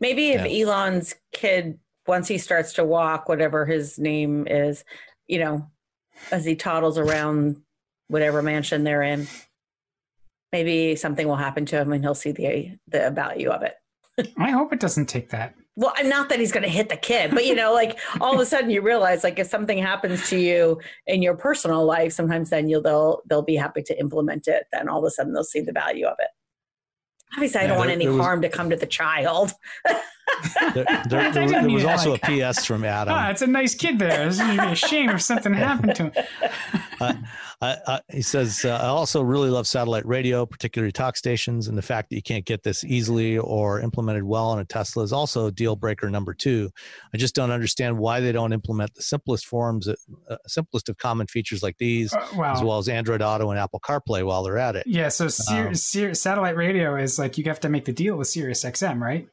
Maybe if yeah. Elon's kid, once he starts to walk, whatever his name is, you know, as he toddles around whatever mansion they're in, maybe something will happen to him and he'll see the the value of it. (laughs)
I hope it doesn't take that.
Well, not that he's going to hit the kid, but you know, like all of a sudden you realize, like if something happens to you in your personal life, sometimes then you'll they'll they'll be happy to implement it. Then all of a sudden they'll see the value of it. Obviously, I don't want any was, harm to come to the child. (laughs)
there, (laughs) there, there, there was also a PS from Adam.
Ah, it's a nice kid there. It's would be a shame if something (laughs) happened to him.
Uh, I, I, he says, uh, I also really love satellite radio, particularly talk stations, and the fact that you can't get this easily or implemented well on a Tesla is also deal breaker number two. I just don't understand why they don't implement the simplest forms, uh, simplest of common features like these, uh, wow. as well as Android Auto and Apple CarPlay while they're at it.
Yeah, so um, satellite radio is like you have to make the deal with Sirius XM, right?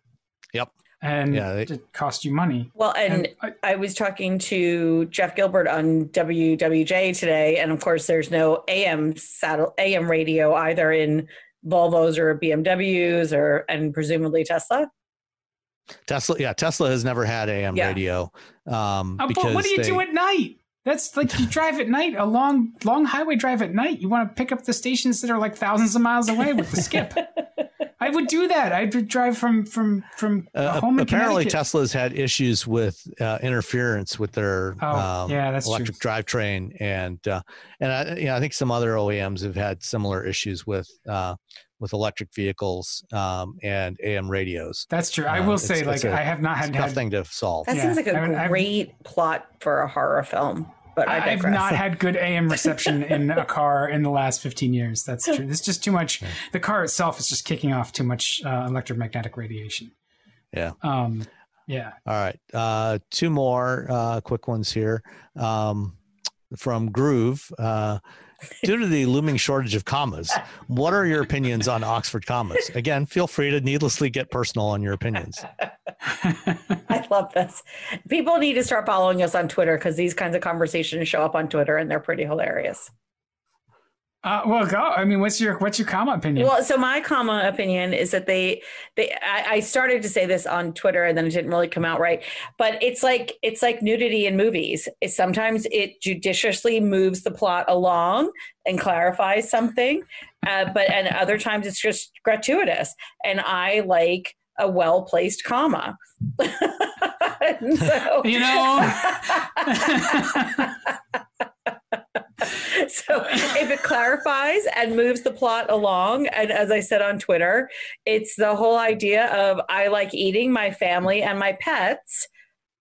Yep
and yeah, they, it cost you money.
Well, and, and I, I, was talking to Jeff Gilbert on WWJ today, and of course, there's no AM saddle AM radio either in Volvos or BMWs or and presumably Tesla.
Tesla, yeah, Tesla has never had AM yeah. radio.
Um, uh, but what do you they, do at night? That's like you (laughs) drive at night, a long, long highway drive at night. You want to pick up the stations that are like thousands of miles away with the skip. (laughs) I would do that. I'd drive from from from uh, home.
apparently, Tesla's had issues with uh, interference with their oh, um, yeah, that's electric true. drivetrain, and uh, and I, you know, I think some other OEMs have had similar issues with uh, with electric vehicles um, and AM radios.
That's true. I will um, say, like, I have not had
tough thing to solve.
That yeah. seems like a I great I've, plot for a horror film. But I
have not had good AM reception in a (laughs) car in the last 15 years. That's true. It's just too much. The car itself is just kicking off too much uh, electromagnetic radiation.
Yeah.
Um, yeah.
All right. Uh, two more uh, quick ones here um, from Groove. Due to the looming shortage of commas, what are your opinions on Oxford commas? Again, feel free to needlessly get personal on your opinions.
I love this. People need to start following us on Twitter because these kinds of conversations show up on Twitter and they're pretty hilarious.
Uh, well, go. I mean, what's your what's your comma opinion?
Well, so my comma opinion is that they they I, I, started to say this on Twitter and then it didn't really come out right. But it's like it's like nudity in movies. It, sometimes it judiciously moves the plot along and clarifies something, uh, but and other times it's just gratuitous. And I like a well placed comma. (laughs)
so, you know. (laughs) (laughs) (laughs)
so if it clarifies and moves the plot along, and as I said on Twitter, it's the whole idea of I like eating my family and my pets,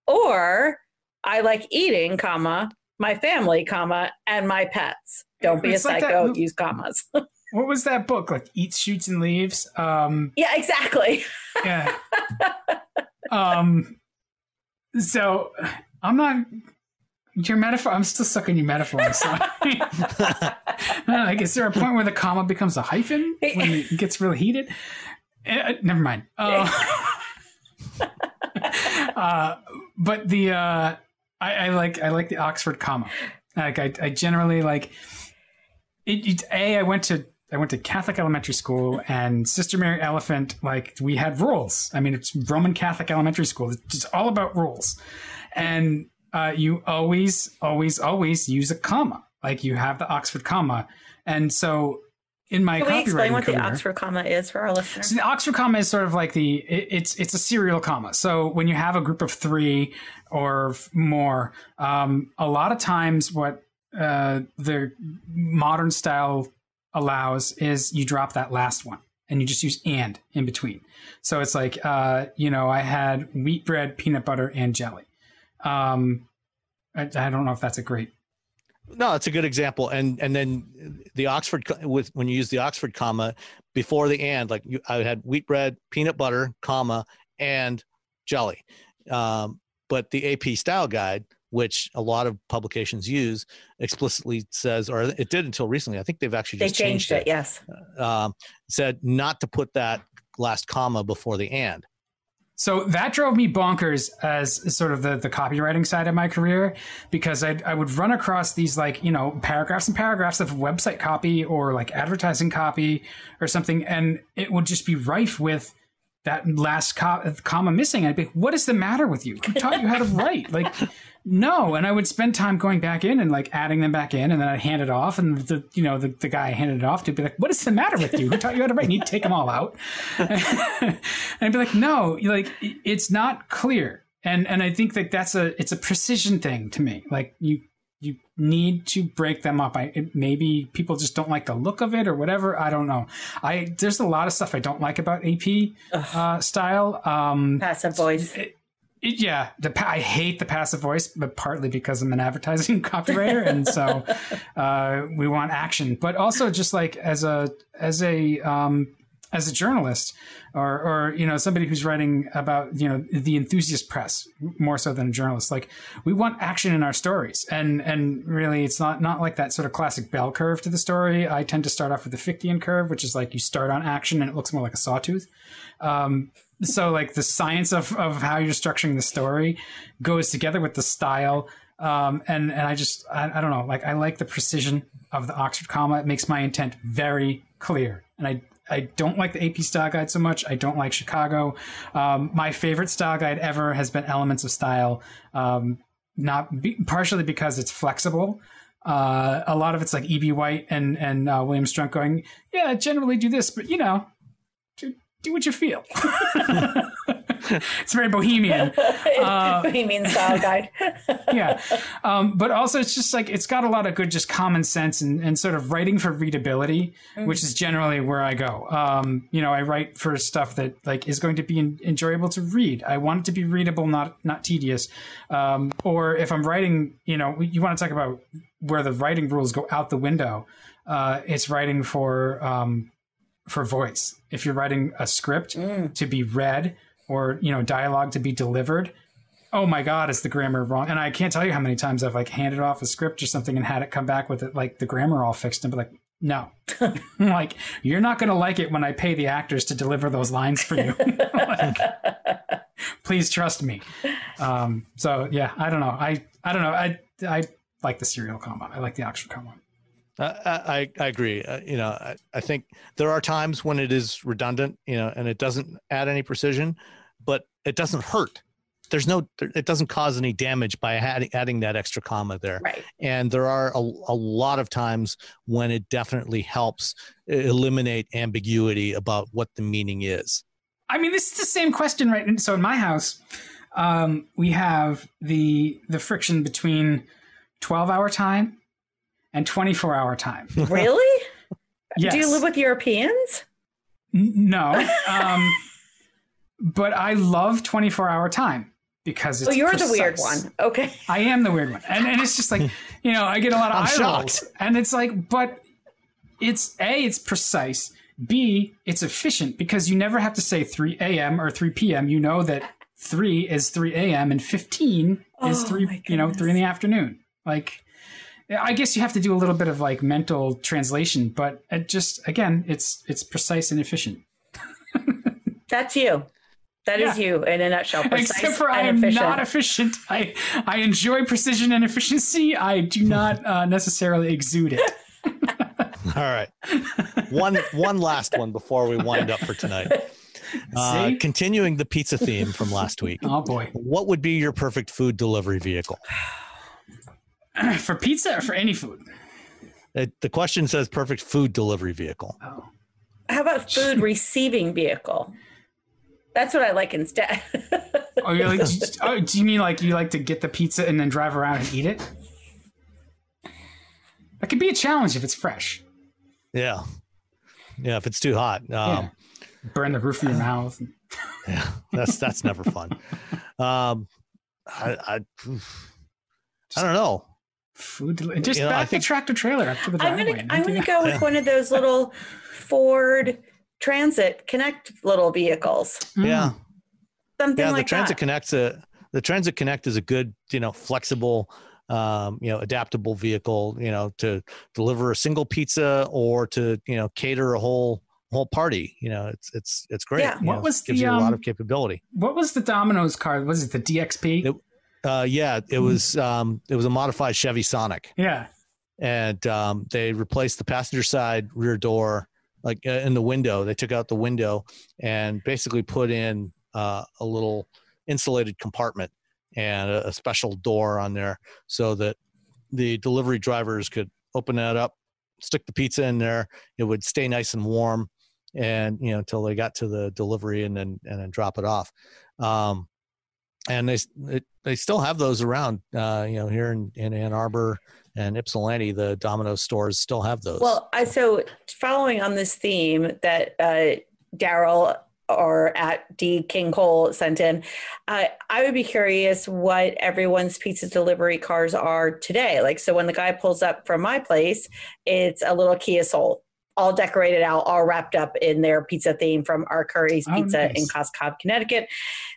or I like eating, comma, my family, comma, and my pets. Don't be it's a psycho, use commas. (laughs)
what was that book? Like Eats, Shoots, and Leaves? Um,
yeah, exactly.
yeah. (laughs) Um, so I'm not your metaphor. I'm still stuck in your metaphor. So. (laughs) like, is there a point where the comma becomes a hyphen when it gets really heated? Uh, never mind. Uh, (laughs) (laughs) uh, but the uh, I, I, like I like the Oxford comma. Like I, I generally like it, it. A I went to I went to Catholic elementary school and Sister Mary Elephant. Like we had rules. I mean, it's Roman Catholic elementary school. It's just all about rules, and uh, you always, always, always use a comma. Like you have the Oxford comma, and so in my Can we explain
what
career,
the Oxford comma is for our listeners?
So the Oxford comma is sort of like the it, it's it's a serial comma. So when you have a group of three or more, um, a lot of times what uh, the modern style allows is you drop that last one and you just use and in between. So it's like uh, you know I had wheat bread, peanut butter, and jelly. Um, I, I don't know if that's a great
no, it's a good example. And and then the Oxford with when you use the Oxford comma before the and, like you, I had wheat bread, peanut butter, comma, and jelly. Um, but the AP style guide, which a lot of publications use, explicitly says, or it did until recently. I think they've actually just
they changed, changed
it,
Yes,
um, said not to put that last comma before the and.
So that drove me bonkers as sort of the, the copywriting side of my career because I I would run across these like you know paragraphs and paragraphs of website copy or like advertising copy or something, and it would just be rife with that last co- comma missing. I'd be, what is the matter with you? Who taught you how to write? Like, no. And I would spend time going back in and like adding them back in, and then I'd hand it off, and the you know the, the guy I handed it off to be like, what is the matter with you? Who taught you how to write? And he'd take them all out, (laughs) and I'd be like, no, like it's not clear. And and I think that that's a it's a precision thing to me. Like you you need to break them up. I it, maybe people just don't like the look of it or whatever. I don't know. I there's a lot of stuff I don't like about AP uh, style. Um,
Passive voice.
It, yeah, the I hate the passive voice, but partly because I'm an advertising (laughs) copywriter, and so uh, we want action. But also, just like as a as a um, as a journalist, or or you know somebody who's writing about you know the enthusiast press more so than a journalist, like we want action in our stories, and and really it's not not like that sort of classic bell curve to the story. I tend to start off with the Fichtean curve, which is like you start on action and it looks more like a sawtooth. Um, so like the science of, of how you're structuring the story goes together with the style um, and and I just I, I, don't know like I like the precision of the Oxford comma it makes my intent very clear and I I don't like the AP style guide so much I don't like Chicago um, my favorite style guide ever has been Elements of Style um, not be, partially because it's flexible uh, a lot of it's like E.B. White and and uh, William Strunk going yeah generally do this but you know do what you feel. (laughs) (laughs) (laughs) it's very bohemian. (laughs)
Uh, bohemian style guide. (laughs)
yeah. Um, but also, it's just like, it's got a lot of good, just common sense and, and sort of writing for readability, mm-hmm. which is generally where I go. Um, you know, I write for stuff that like is going to be in, enjoyable to read. I want it to be readable, not, not tedious. Um, or if I'm writing, you know, you want to talk about where the writing rules go out the window. Uh, it's writing for, um, for voice. If you're writing a script mm. to be read or you know dialogue to be delivered, oh my god, is the grammar wrong? And I can't tell you how many times I've like handed off a script or something and had it come back with it like the grammar all fixed and be like, no, (laughs) (laughs) like you're not going to like it when I pay the actors to deliver those lines for you. (laughs) like, please trust me. Um, so yeah, I don't know. I I don't know. I I like the serial comma. I like the Oxford comma.
I, I agree. Uh, you know, I, I think there are times when it is redundant, you know, and it doesn't add any precision, it doesn't hurt. There's no, it doesn't cause any damage by adding, adding that extra comma there.
Right.
And there are a, a lot of times when it definitely helps eliminate ambiguity about what the meaning is.
I mean, this is the same question, right? So in my house, um, we have the the friction between 12 hour time and 24 hour time.
Really?
yes. (laughs)
Do you live with Europeans?
N- no. Um, (laughs) but I love 24 hour time because it's.
Oh, you're
precise.
the weird one. Okay.
I am the weird one. And, and it's just like, (laughs) you know, I get a lot of
I'm eye rolls.
And it's like, but it's A, it's precise. B, it's efficient because you never have to say 3 a.m. or 3 p.m. You know that 3 is 3 a.m. and 15 is oh, 3, you know, 3 in the afternoon. Like, I guess you have to do a little bit of like mental translation, but it just again, it's it's precise and efficient. (laughs)
That's you. That yeah. is you in a nutshell. (laughs)
Except for I am efficient. not efficient. I I enjoy precision and efficiency. I do not uh, necessarily exude it. (laughs)
All right, one one last one before we wind up for tonight. Uh, continuing the pizza theme from last week.
Oh boy,
what would be your perfect food delivery vehicle? (sighs)
for pizza or for any food?
It, the question says perfect food delivery vehicle.
Oh.
How about food (laughs) receiving vehicle? That's what I like instead. (laughs)
oh, you like? Do, oh, do you mean like you like to get the pizza and then drive around and eat it? That could be a challenge if it's fresh.
Yeah, yeah. If it's too hot, um, yeah.
burn the roof of your mouth. (laughs)
yeah, that's that's never fun. Um, I, I, I don't know.
Food deli- just you know, back think, the tractor trailer up to the driveway.
I'm gonna I'm gonna go with (laughs) one of those little Ford Transit Connect little vehicles.
Yeah.
Something
yeah,
like
the Transit
that.
Connect's a the Transit Connect is a good, you know, flexible um, you know, adaptable vehicle, you know, to deliver a single pizza or to, you know, cater a whole whole party. You know, it's it's it's great.
Yeah.
You
What
know,
was
gives
the,
you a lot
um,
of capability.
What was the Domino's car? Was it the DXP?
It- Uh, yeah, it was um, it was a modified Chevy Sonic,
yeah.
and um, they replaced the passenger side rear door, like uh, in the window. They took out the window and basically put in uh, a little insulated compartment and a, special door on there, so that the delivery drivers could open that up, stick the pizza in there. It would stay nice and warm, and you know until they got to the delivery and then and then drop it off. Um, and they they still have those around. Uh, you know, here in, in Ann Arbor and Ypsilanti, the Domino's stores still have those.
Well, I so following on this theme that uh, Daryl or at D King Cole sent in, uh, I would be curious what everyone's pizza delivery cars are today. Like, so when the guy pulls up from my place, it's a little Kia Soul, all decorated out, all wrapped up in their pizza theme from our Curry's
Oh,
Pizza
nice.
in Cos Cob, Connecticut.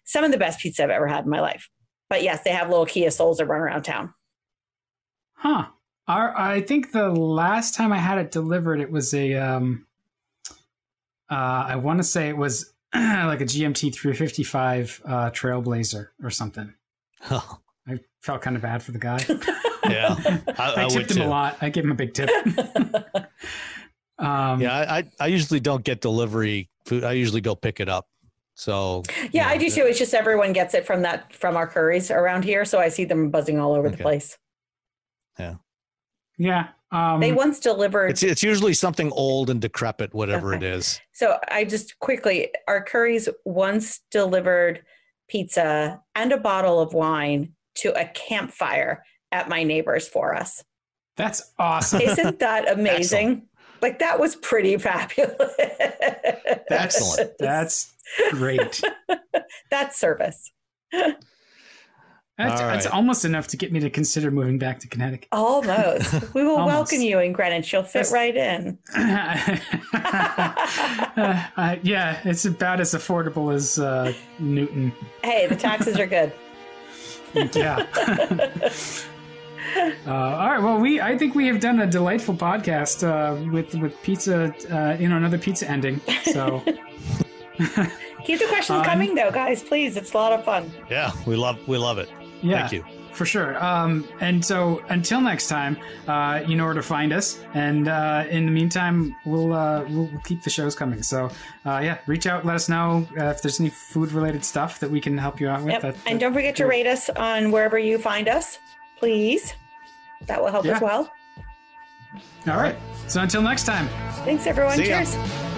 Some of the best pizza I've ever had in my life. But yes, they have little Kia Souls that run around town.
Huh. Our, I think the last time I had it delivered, it was a. Um, uh, I want to say it was (clears throat) like a GMT 355 uh, Trailblazer or something. I felt kind of bad for the guy. (laughs)
yeah, I,
I,
I
tipped him
too.
a lot. I gave him a big tip. (laughs) um,
Yeah, I, I I usually don't get delivery food. I usually go pick it up. So
Yeah,
you
I do too. It's just everyone gets it from that from our curries around here, so I see them buzzing all over the place.
Yeah. Um,
They once delivered.
It's it's usually something old and decrepit, whatever
Okay.
it is.
so I just quickly, our curries once delivered pizza and a bottle of wine to a campfire at my neighbor's for us.
that's awesome.
Isn't that (laughs) amazing? Like that was pretty fabulous.
Excellent.
That's great. (laughs)
That's service. (laughs)
That's,
All
that's almost enough to get me to consider moving back to Connecticut.
Almost. (laughs) We will
Almost.
welcome you in Greenwich. You'll fit
That's-
right in. (laughs)
uh, yeah, it's about as affordable as uh, Newton.
Hey, the taxes are good. (laughs)
Yeah. uh, all right. Well, we I think we have done a delightful podcast uh, with with pizza. Uh, you know, another pizza ending. So
Keep the questions
Um,
coming, though, guys. Please, it's a lot of fun.
Yeah, we love we love it.
Yeah.
Thank you.
For sure. Um, and so until next time, uh, you know where to find us. And uh, in the meantime, we'll, uh, we'll we'll keep the shows coming. So uh, yeah, reach out, let us know uh, if there's any food related stuff that we can help you out with.
Yep.
That-
and don't forget to rate us on wherever you find us, please. That will help
Yeah.
as well.
All right. So until next time.
Thanks, everyone.
See ya.
Cheers.